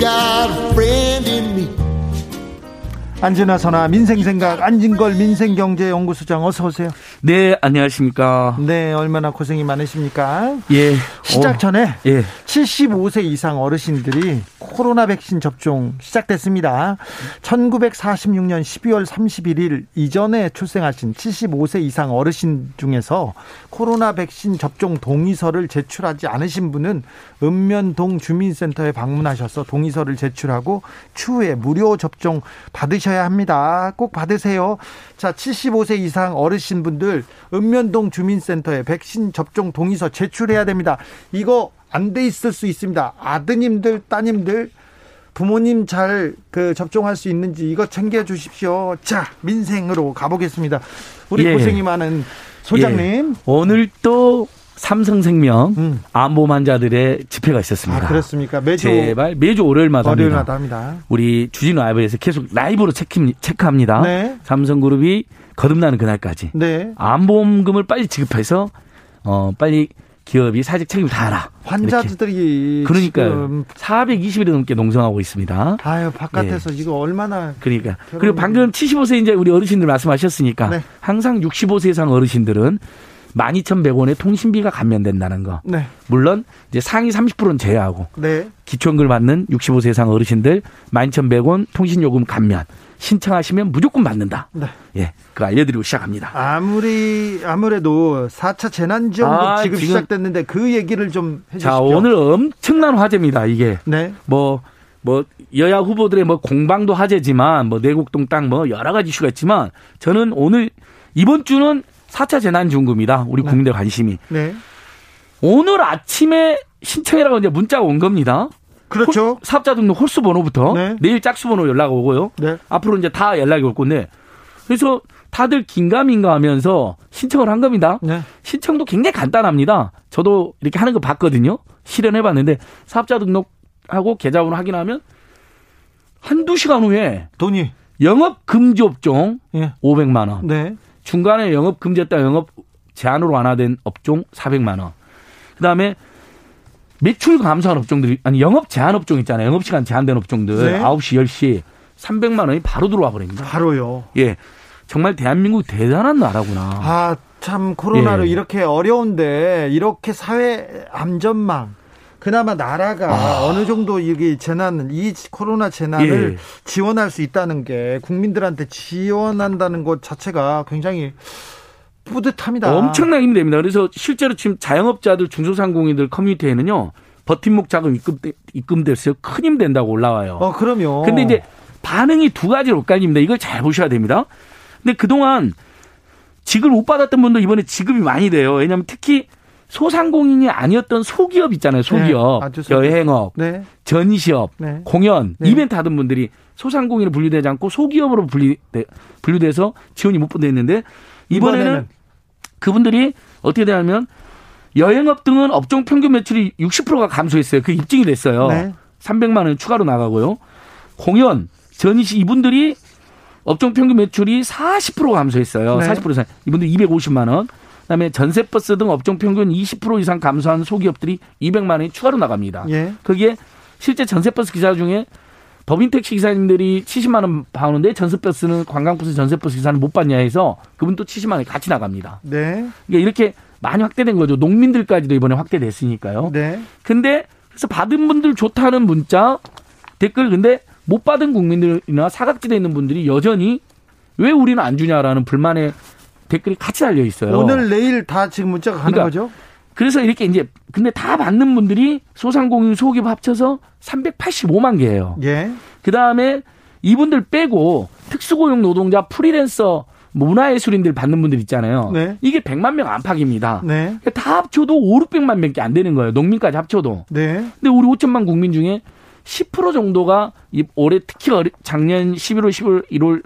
안진아 선아 민생생각 안진걸 민생경제연구소장 어서 오세요. 네, 안녕하십니까. 네, 얼마나 고생이 많으십니까? 예. 시작 어, 전에 예. 75세 이상 어르신들이 코로나 백신 접종 시작됐습니다. 1946년 12월 31일 이전에 출생하신 75세 이상 어르신 중에서 코로나 백신 접종 동의서를 제출하지 않으신 분은 읍면동 주민센터에 방문하셔서 동의서를 제출하고 추후에 무료 접종 받으셔야 합니다. 꼭 받으세요. 자, 75세 이상 어르신분들 읍면동 주민센터에 백신 접종 동의서 제출해야 됩니다. 이거 안 돼 있을 수 있습니다. 아드님들, 따님들 부모님 잘 그 접종할 수 있는지 이거 챙겨 주십시오. 자, 민생으로 가보겠습니다. 우리 예. 고생이 많은 소장님. 예. 오늘 또 삼성생명 음. 암보험 환자들의 집회가 있었습니다. 아, 그렇습니까? 매주 제발 매주 월요일마다 합니다. 월요일마다 합니다. 우리 주진우 라이브에서 계속 라이브로 체크, 체크합니다. 네. 삼성그룹이 거듭나는 그날까지 네. 암보험금을 빨리 지급해서 어 빨리 기업이 사직 책임을 다하라. 환자들이 그러니까요. 지금 420일 넘게 농성하고 있습니다. 아유 바깥에서 이거 얼마나 그러니까 그리고 방금 75세 이제 우리 어르신들 말씀하셨으니까 네. 항상 65세 이상 어르신들은 12,100원의 통신비가 감면된다는 거. 네. 물론 이제 상위 30%는 제외하고 네. 기초연금을 받는 65세 이상 어르신들 12,100원 통신요금 감면 신청하시면 무조건 받는다. 네. 예, 그거 알려드리고 시작합니다. 아무리 아무래도 4차 재난지원금 아, 지급 지금- 시작됐는데 그 얘기를 좀 해주십시오. 자, 오늘 엄청난 화제입니다. 이게 네. 뭐, 뭐, 여야 후보들의 뭐 공방도 화제지만, 뭐, 내곡동 땅 뭐, 여러 가지 이슈가 있지만, 저는 오늘, 이번 주는 4차 재난지원금이다. 우리 국민들 관심이. 네. 오늘 아침에 신청이라고 이제 문자가 온 겁니다. 그렇죠. 홀- 사업자 등록 홀수 번호부터 네. 내일 짝수 번호 연락 오고요. 네. 앞으로 이제 다 연락이 올 건데, 그래서 다들 긴가민가 하면서 신청을 한 겁니다. 네. 신청도 굉장히 간단합니다. 저도 이렇게 하는 거 봤거든요. 실현해 봤는데 사업자 등록하고 계좌번호 확인하면 한두 시간 후에 돈이 영업 금지 업종 예. 500만 원. 네. 중간에 영업 금지했다 영업 제한으로 완화된 업종 400만 원. 그다음에 매출 감소한 업종들이 아니 영업 제한 업종 있잖아요. 영업 시간 제한된 업종들 네. 9시 10시 300만 원이 바로 들어와 버립니다. 바로요. 예. 정말 대한민국 대단한 나라구나. 아, 참 코로나로 예. 이렇게 어려운데 이렇게 사회 안전망 그나마 나라가 아. 어느 정도 이게 재난 이 코로나 재난을 예. 지원할 수 있다는 게 국민들한테 지원한다는 것 자체가 굉장히 뿌듯합니다. 엄청나게 힘이 됩니다. 그래서 실제로 지금 자영업자들 중소상공인들 커뮤니티에는요. 버팀목 자금 입금 입금돼서 큰힘 된다고 올라와요. 어, 그럼요. 근데 이제 반응이 두 가지로 엇갈립니다. 이걸 잘 보셔야 됩니다. 근데 그동안 지급을 못 받았던 분도 이번에 지급이 많이 돼요. 왜냐하면 특히 소상공인이 아니었던 소기업 있잖아요. 소기업, 네. 여행업, 네. 전시업, 네. 공연, 네. 이벤트 하던 분들이 소상공인으로 분류되지 않고 소기업으로 분리, 분류돼서 지원이 못 받았는데 이번에는, 이번에는 그분들이 어떻게 되냐면 여행업 등은 업종 평균 매출이 60%가 감소했어요. 그 입증이 됐어요. 네. 300만 원 추가로 나가고요. 공연, 전시 이분들이 업종 평균 매출이 40% 감소했어요. 네. 40% 이상. 이분들 250만 원. 그다음에 전세 버스 등 업종 평균 20% 이상 감소한 소기업들이 200만 원이 추가로 나갑니다. 예. 그게 실제 전세 버스 기사 중에 법인 택시 기사님들이 70만 원 받는데 전세버스는 관광버스 전세버스 기사는 못 받냐 해서 그분도 70만 원이 같이 나갑니다. 네. 그러니까 이렇게 많이 확대된 거죠. 농민들까지도 이번에 확대됐으니까요. 네. 근데 그래서 받은 분들 좋다는 문자 댓글 근데 못 받은 국민들이나 사각지대에 있는 분들이 여전히 왜 우리는 안 주냐라는 불만의 댓글이 같이 달려 있어요. 오늘 내일 다 지금 문자가 가는 그러니까 거죠? 그래서 이렇게 이제 근데 다 받는 분들이 소상공인 소기업 합쳐서 385만 개예요. 예. 그 다음에 이분들 빼고 특수고용 노동자 프리랜서 문화예술인들 받는 분들 있잖아요. 네. 이게 100만 명 안팎입니다. 네. 다 합쳐도 5, 600만 명밖에 안 되는 거예요. 농민까지 합쳐도. 네. 근데 우리 5천만 국민 중에 10% 정도가 이 올해 특히 작년 11월, 10월, 1월,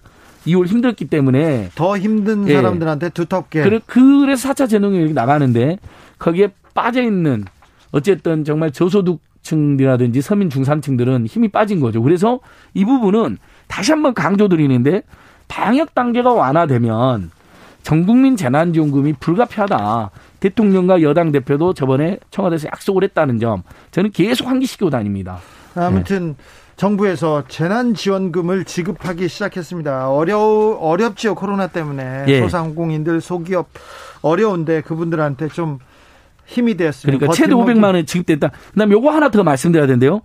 2월 힘들었기 때문에 더 힘든 예. 사람들한테 두텁게 그래, 그래서 4차 재능이 나가는데 거기에 빠져 있는 어쨌든 정말 저소득층이라든지 서민 중산층들은 힘이 빠진 거죠. 그래서 이 부분은 다시 한번 강조드리는데 방역 단계가 완화되면 전 국민 재난지원금이 불가피하다. 대통령과 여당 대표도 저번에 청와대에서 약속을 했다는 점 저는 계속 환기시키고 다닙니다. 아무튼 정부에서 재난지원금을 지급하기 시작했습니다. 어려 어렵지요 코로나 때문에 예. 소상공인들 소기업 어려운데 그분들한테 좀 힘이 되었습니다. 그러니까 최대 500만 원 지급됐다. 그다음에 요거 하나 더 말씀드려야 되는데요.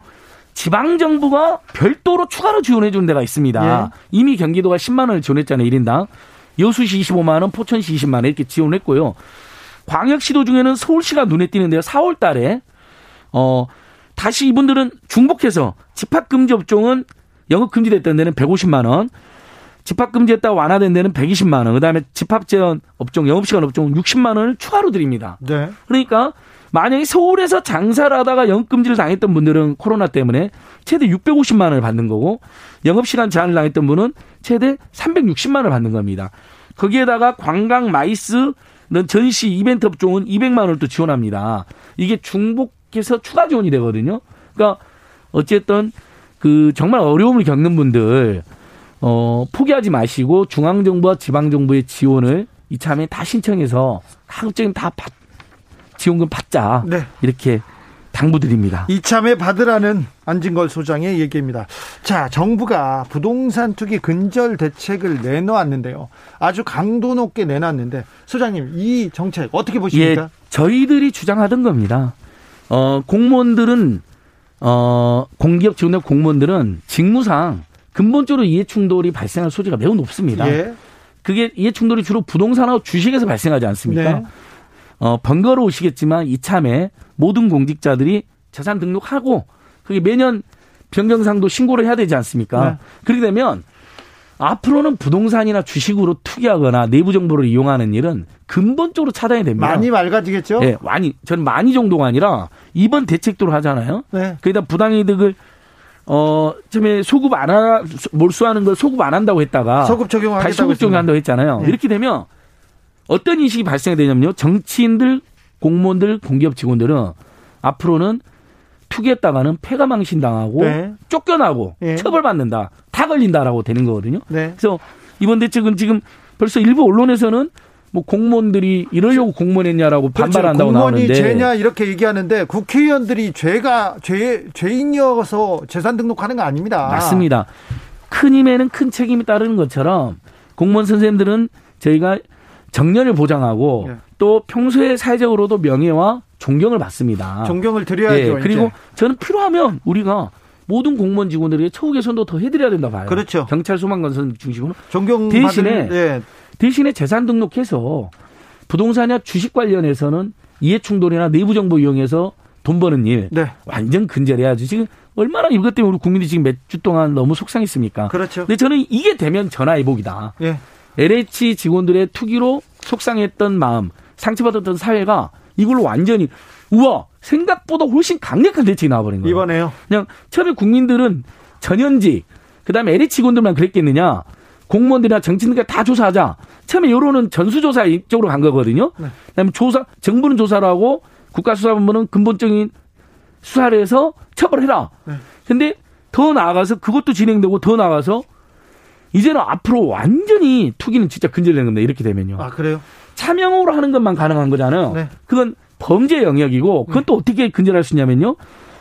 지방 정부가 별도로 추가로 지원해 주는 데가 있습니다. 예. 이미 경기도가 10만 원을 지원했잖아요. 1인당. 여수시 25만 원, 포천시 20만 원 이렇게 지원했고요. 광역시도 중에는 서울시가 눈에 띄는데요. 4월 달에 어 다시 이분들은 중복해서 집합 금지 업종은 영업 금지됐던 데는 150만 원, 집합 금지했다가 완화된 데는 120만 원, 그다음에 집합 제한 업종, 영업 시간 업종은 60만 원을 추가로 드립니다. 네. 그러니까 만약에 서울에서 장사를 하다가 영업금지를 당했던 분들은 코로나 때문에 최대 650만 원을 받는 거고 영업시간 제한을 당했던 분은 최대 360만 원을 받는 겁니다. 거기에다가 관광 MICE 는 전시 이벤트 업종은 200만 원을 또 지원합니다. 이게 중복해서 추가 지원이 되거든요. 그러니까 어쨌든 그 정말 어려움을 겪는 분들 어 포기하지 마시고 중앙 정부와 지방 정부의 지원을 이참에 다 신청해서 가급적이면 다 받, 지원금 받자. 네. 이렇게 당부드립니다. 이참에 받으라는 안진걸 소장의 얘기입니다. 자, 정부가 부동산 투기 근절 대책을 내놓았는데요. 아주 강도 높게 내놨는데 소장님 이 정책 어떻게 보십니까? 예, 저희들이 주장하던 겁니다. 어, 공무원들은 어, 공기업 지원된 공무원들은 직무상 근본적으로 이해 충돌이 발생할 소지가 매우 높습니다. 예. 그게 이해 충돌이 주로 부동산하고 주식에서 발생하지 않습니까? 네. 어, 번거로우시겠지만 이참에 모든 공직자들이 재산 등록하고 그게 매년 변경상도 신고를 해야 되지 않습니까? 네. 그렇게 되면 앞으로는 부동산이나 주식으로 투기하거나 내부 정보를 이용하는 일은 근본적으로 차단이 됩니다. 많이 맑아지겠죠? 예, 많이 저는 많이 정도가 아니라 이번 대책도로 하잖아요. 네. 거기다 부당이득을 어, 처음에 소급 안 하, 몰수하는 걸 소급 안 한다고 했다가 소급 적용하겠다고 다시 소급 적용한다고 했잖아요. 네. 이렇게 되면 어떤 인식이 발생이 되냐면요. 정치인들, 공무원들, 공기업 직원들은 앞으로는 투기했다가는 폐가 망신당하고 네. 쫓겨나고 예. 처벌받는다. 다 걸린다라고 되는 거거든요. 네. 그래서 이번 대책은 지금 벌써 일부 언론에서는 뭐 공무원들이 이러려고 공무원했냐라고 반발한다고 그렇죠. 공무원이 나오는데 죄냐 이렇게 얘기하는데 국회의원들이 죄가 죄 죄인이어서 재산 등록하는 거 아닙니다. 맞습니다. 큰 힘에는 큰 책임이 따르는 것처럼 공무원 선생님들은 저희가 정년을 보장하고 예. 또 평소에 사회적으로도 명예와 존경을 받습니다. 존경을 드려야죠. 예, 그리고 이제. 저는 필요하면 우리가 모든 공무원 직원들에게 처우 개선도 더 해드려야 된다 봐요. 그렇죠. 경찰 소방관 선 중심으로 존경 대신에 예. 대신에 재산 등록해서 부동산이나 주식 관련해서는 이해 충돌이나 내부 정보 이용해서 돈 버는 일 네. 완전 근절해야죠. 지금 얼마나 이것 때문에 우리 국민들이 지금 몇 주 동안 너무 속상했습니까? 그렇죠. 근데 저는 이게 되면 전화위복이다. 예. LH 직원들의 투기로 속상했던 마음, 상처받았던 사회가 이걸로 완전히 우와 생각보다 훨씬 강력한 대책이 나와버린 거예요. 이번에요. 그냥 처음에 국민들은 전현직, 그다음에 LH 직원들만 그랬겠느냐. 공무원들이나 정치인들 다 조사하자. 처음에 여론은 전수조사 이쪽으로 간 거거든요. 네. 그다음에 조사, 정부는 조사를 하고 국가수사본부는 근본적인 수사를 해서 처벌해라. 네. 근데 더 나아가서 그것도 진행되고 더 나아가서 이제는 앞으로 완전히 투기는 진짜 근절되는 겁니다. 이렇게 되면요. 아 그래요? 차명으로 하는 것만 가능한 거잖아요. 네. 그건 범죄 영역이고 그건 또 어떻게 근절할 수 있냐면요.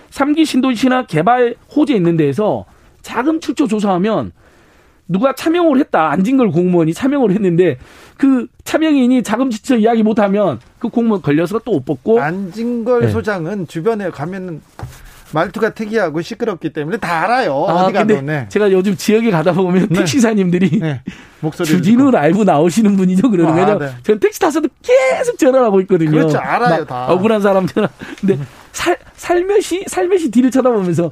삼기 신도시나 개발 호재 있는 데에서 자금 출처 조사하면 누가 차명을 했다. 안진걸 공무원이 차명을 했는데 그 차명인이 자금 출처 이야기 못하면 그 공무원 걸려서 또 못 뽑고 안진걸 네. 소장은 주변에 가면은 말투가 특이하고 시끄럽기 때문에 다 알아요. 아, 어디 가도 네. 제가 요즘 지역에 가다 보면 네. 택시사님들이 네. 목소리 주진우 라이브 나오시는 분이죠. 그러는 아, 거죠. 네. 저는 택시 타서도 계속 전화를 하고 있거든요. 그렇죠. 알아요, 막 다. 억울한 사람 전화. 근데 살, 살며시, 살며시 뒤를 쳐다보면서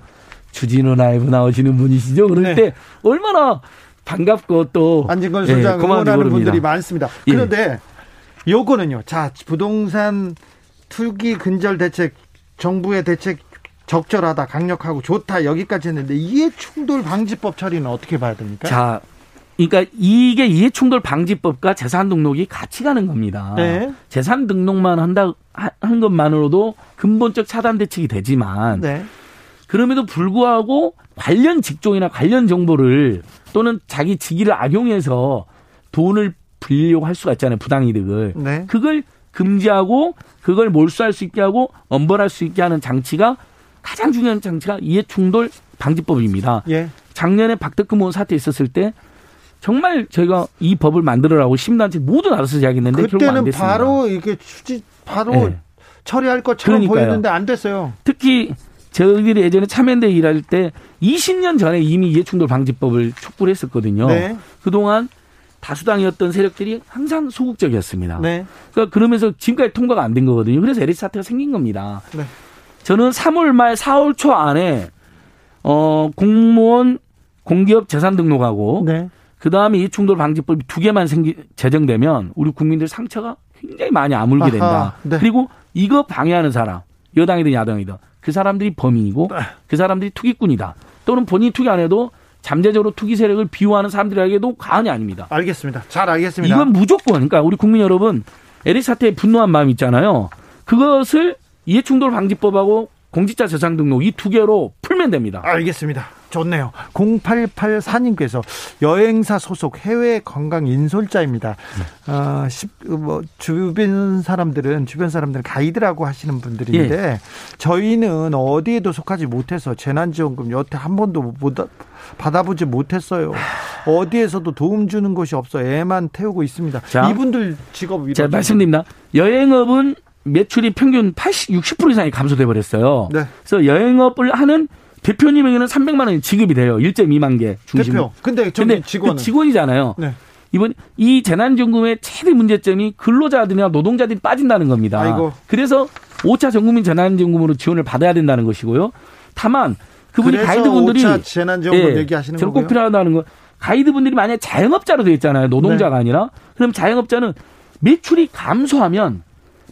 주진우 라이브 나오시는 분이시죠. 그럴 네. 때 얼마나 반갑고 또. 안진걸 예, 소장 고마운지 응원하는 모릅니다. 분들이 많습니다. 예. 그런데 요거는요. 자, 부동산 투기 근절 대책 정부의 대책 적절하다, 강력하고 좋다 여기까지 했는데 이해 충돌 방지법 처리는 어떻게 봐야 됩니까? 자, 그러니까 이게 이해충돌 방지법과 재산 등록이 같이 가는 겁니다. 네. 재산 등록만 한다 하- 한 것만으로도 근본적 차단 대책이 되지만 네. 그럼에도 불구하고 관련 직종이나 관련 정보를 또는 자기 직위를 악용해서 돈을 빌려고 할 수가 있잖아요. 부당이득을. 네. 그걸 금지하고 그걸 몰수할 수 있게 하고 엄벌할 수 있게 하는 장치가 가장 중요한 장치가 이해충돌 방지법입니다. 예. 작년에 박덕흠 의원 사태 있었을 때 정말 저희가 이 법을 만들어라고 심단체 모두 나서서 이야기했는데 결국 안 그때는 됐습니다. 바로 이게 추진 바로 네. 처리할 것처럼 그러니까요. 보였는데 안 됐어요. 특히 저희들이 예전에 참여연대 일할 때 20년 전에 이미 이해충돌 방지법을 촉구를 했었거든요. 네. 그동안 다수당이었던 세력들이 항상 소극적이었습니다. 네. 그러니까 그러면서 지금까지 통과가 안 된 거거든요. 그래서 LH 사태가 생긴 겁니다. 네. 저는 3월 말 4월 초 안에 어 공무원 공기업 재산 등록하고 네. 그 다음에 이해충돌 방지법이 두 개만 생기 제정되면 우리 국민들 상처가 굉장히 많이 아물게 아하, 된다. 네. 그리고 이거 방해하는 사람 여당이든 야당이든 그 사람들이 범인이고 네. 그 사람들이 투기꾼이다. 또는 본인이 투기 안 해도 잠재적으로 투기 세력을 비호하는 사람들에게도 과언이 아닙니다. 알겠습니다. 잘 알겠습니다. 이건 무조건 그러니까 우리 국민 여러분 LH 사태에 분노한 마음 있잖아요. 그것을 이해충돌 방지법하고 공직자 재산 등록 이 두 개로 풀면 됩니다. 알겠습니다. 좋네요. 0884님께서 여행사 소속 해외 관광 인솔자입니다. 아, 십- 뭐 주변 사람들은 주변 사람들은 가이드라고 하시는 분들인데 저희는 어디에도 속하지 못해서 재난지원금 여태 한 번도 못 받아보지 못했어요. 어디에서도 도움 주는 곳이 없어 애만 태우고 있습니다. 자. 이분들 직업 제가 말씀드립니다. 여행업은 매출이 평균 80, 60% 이상이 감소돼 버렸어요. 네. 그래서 여행업을 하는 대표님에게는 300만 원이 지급이 돼요. 1.2만 개 중심. 대표. 근데 근데 직원은 그 직원이잖아요. 네. 이번 이 재난지원금의 최대 문제점이 근로자들이나 노동자들이 빠진다는 겁니다. 아이고. 그래서 5차 전국민 재난지원금으로 지원을 받아야 된다는 것이고요. 다만 그분이 가이드분들이 5차 재난지원금 예, 얘기하시는 거고요. 꼭 필요하다는 거. 가이드분들이 만약 에 자영업자로 되어 있잖아요. 노동자가 네. 아니라. 그럼 자영업자는 매출이 감소하면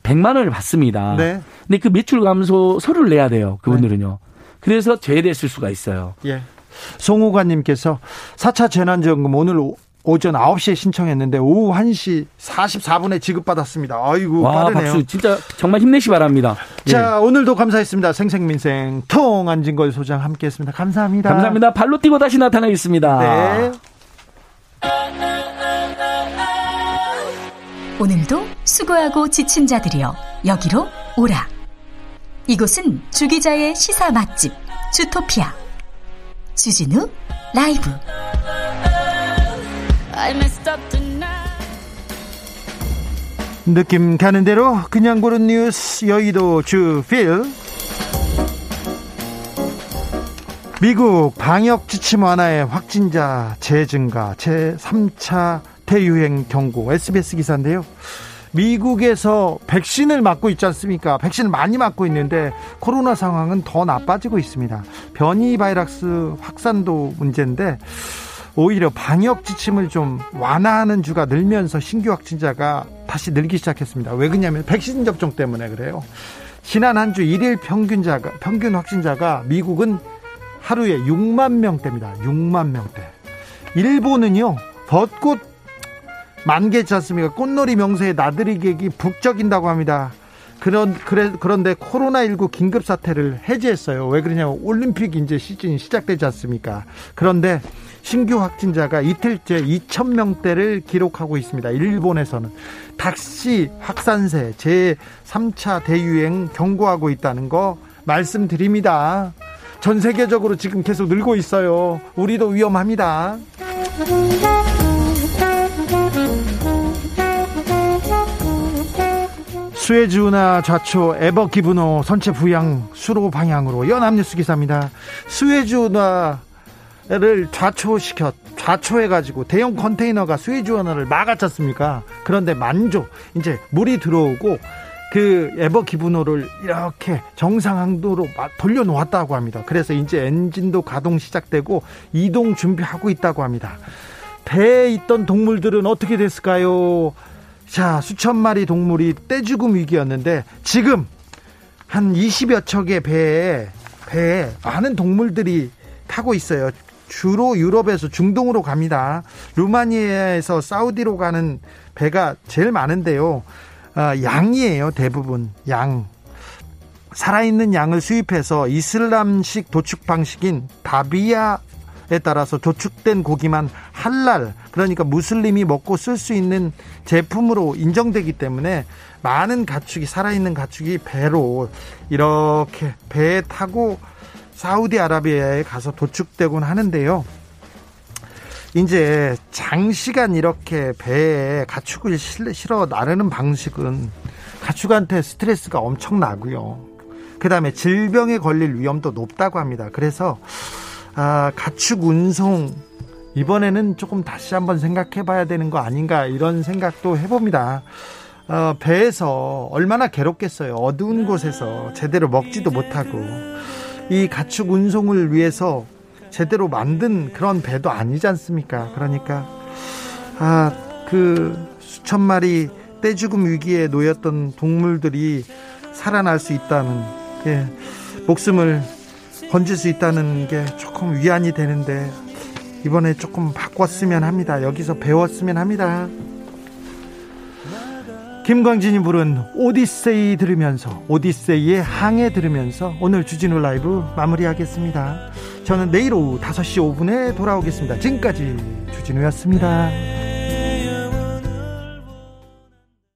100만 원을 받습니다. 네. 근데 그 매출 감소 서류를 내야 돼요. 그분들은요. 그래서 제외됐을 수가 있어요. 예. 송우관님께서 4차 재난지원금 오늘 오, 오전 9시에 신청했는데 오후 1시 44분에 지급받았습니다. 아이고 와, 빠르네요. 박수. 진짜 정말 힘내시 바랍니다. 예. 자 오늘도 감사했습니다. 생생민생 통 안진걸 소장 함께했습니다. 감사합니다. 감사합니다. 발로 뛰고 다시 나타나겠습니다. 네. 오늘도 수고하고 지친 자들이여 여기로 오라. 이곳은 주기자의 시사 맛집 주토피아. 주진우 라이브. 느낌 가는 대로 그냥 고른 뉴스 여의도 주필. 미국 방역 지침 완화에 확진자 재증가 제3차 대유행 경고 SBS 기사인데요. 미국에서 백신을 맞고 있지 않습니까? 백신을 많이 맞고 있는데 코로나 상황은 더 나빠지고 있습니다. 변이 바이러스 확산도 문제인데 오히려 방역 지침을 좀 완화하는 주가 늘면서 신규 확진자가 다시 늘기 시작했습니다. 왜 그러냐면 백신 접종 때문에 그래요. 지난 한 주 일일 평균자가 평균 확진자가 미국은 하루에 6만 명대입니다. 6만 명대. 일본은요. 벚꽃 만개지 않습니까? 꽃놀이 명세에 나들이 객이 북적인다고 합니다. 그런 그래 그런데 코로나19 긴급 사태를 해제했어요. 왜 그러냐면 올림픽 이제 시즌이 시작되지 않습니까? 그런데 신규 확진자가 이틀째 2천 명대를 기록하고 있습니다. 일본에서는 다시 확산세 제 3차 대유행 경고하고 있다는 거 말씀드립니다. 전 세계적으로 지금 계속 늘고 있어요. 우리도 위험합니다. 수에즈 운하 좌초 에버 기브노 선체 부양 수로 방향으로 연합뉴스 기사입니다. 수에즈 운하를 좌초시켜 좌초해가지고 대형 컨테이너가 수에즈 운하를 막았지 않습니까? 그런데 만조 이제 물이 들어오고 그 에버 기브노를 이렇게 정상 항도로 돌려놓았다고 합니다. 그래서 이제 엔진도 가동 시작되고 이동 준비하고 있다고 합니다. 배에 있던 동물들은 어떻게 됐을까요? 자, 수천 마리 동물이 떼죽음 위기였는데 지금 한 20여 척의 배에 배에 많은 동물들이 타고 있어요. 주로 유럽에서 중동으로 갑니다. 루마니아에서 사우디로 가는 배가 제일 많은데요. 아, 양이에요, 대부분. 양. 살아있는 양을 수입해서 이슬람식 도축 방식인 바비야 에 따라서 도축된 고기만 할랄 그러니까 무슬림이 먹고 쓸 수 있는 제품으로 인정되기 때문에 많은 가축이 살아있는 가축이 배로 이렇게 배에 타고 사우디아라비아에 가서 도축되곤 하는데요. 이제 장시간 이렇게 배에 가축을 실어 나르는 방식은 가축한테 스트레스가 엄청 나고요. 그 다음에 질병에 걸릴 위험도 높다고 합니다. 그래서 아, 가축 운송 이번에는 조금 다시 한번 생각해 봐야 되는 거 아닌가 이런 생각도 해봅니다. 어, 배에서 얼마나 괴롭겠어요. 어두운 곳에서 제대로 먹지도 못하고 이 가축 운송을 위해서 제대로 만든 그런 배도 아니지 않습니까? 그러니까 아, 그 수천 마리 떼죽음 위기에 놓였던 동물들이 살아날 수 있다는 예, 목숨을 건질 수 있다는 게 조금 위안이 되는데 이번에 조금 바꿨으면 합니다. 여기서 배웠으면 합니다. 김광진이 부른 오디세이 들으면서 오디세이의 항해 들으면서 오늘 주진우 라이브 마무리하겠습니다. 저는 내일 오후 5시 5분에 돌아오겠습니다. 지금까지 주진우였습니다.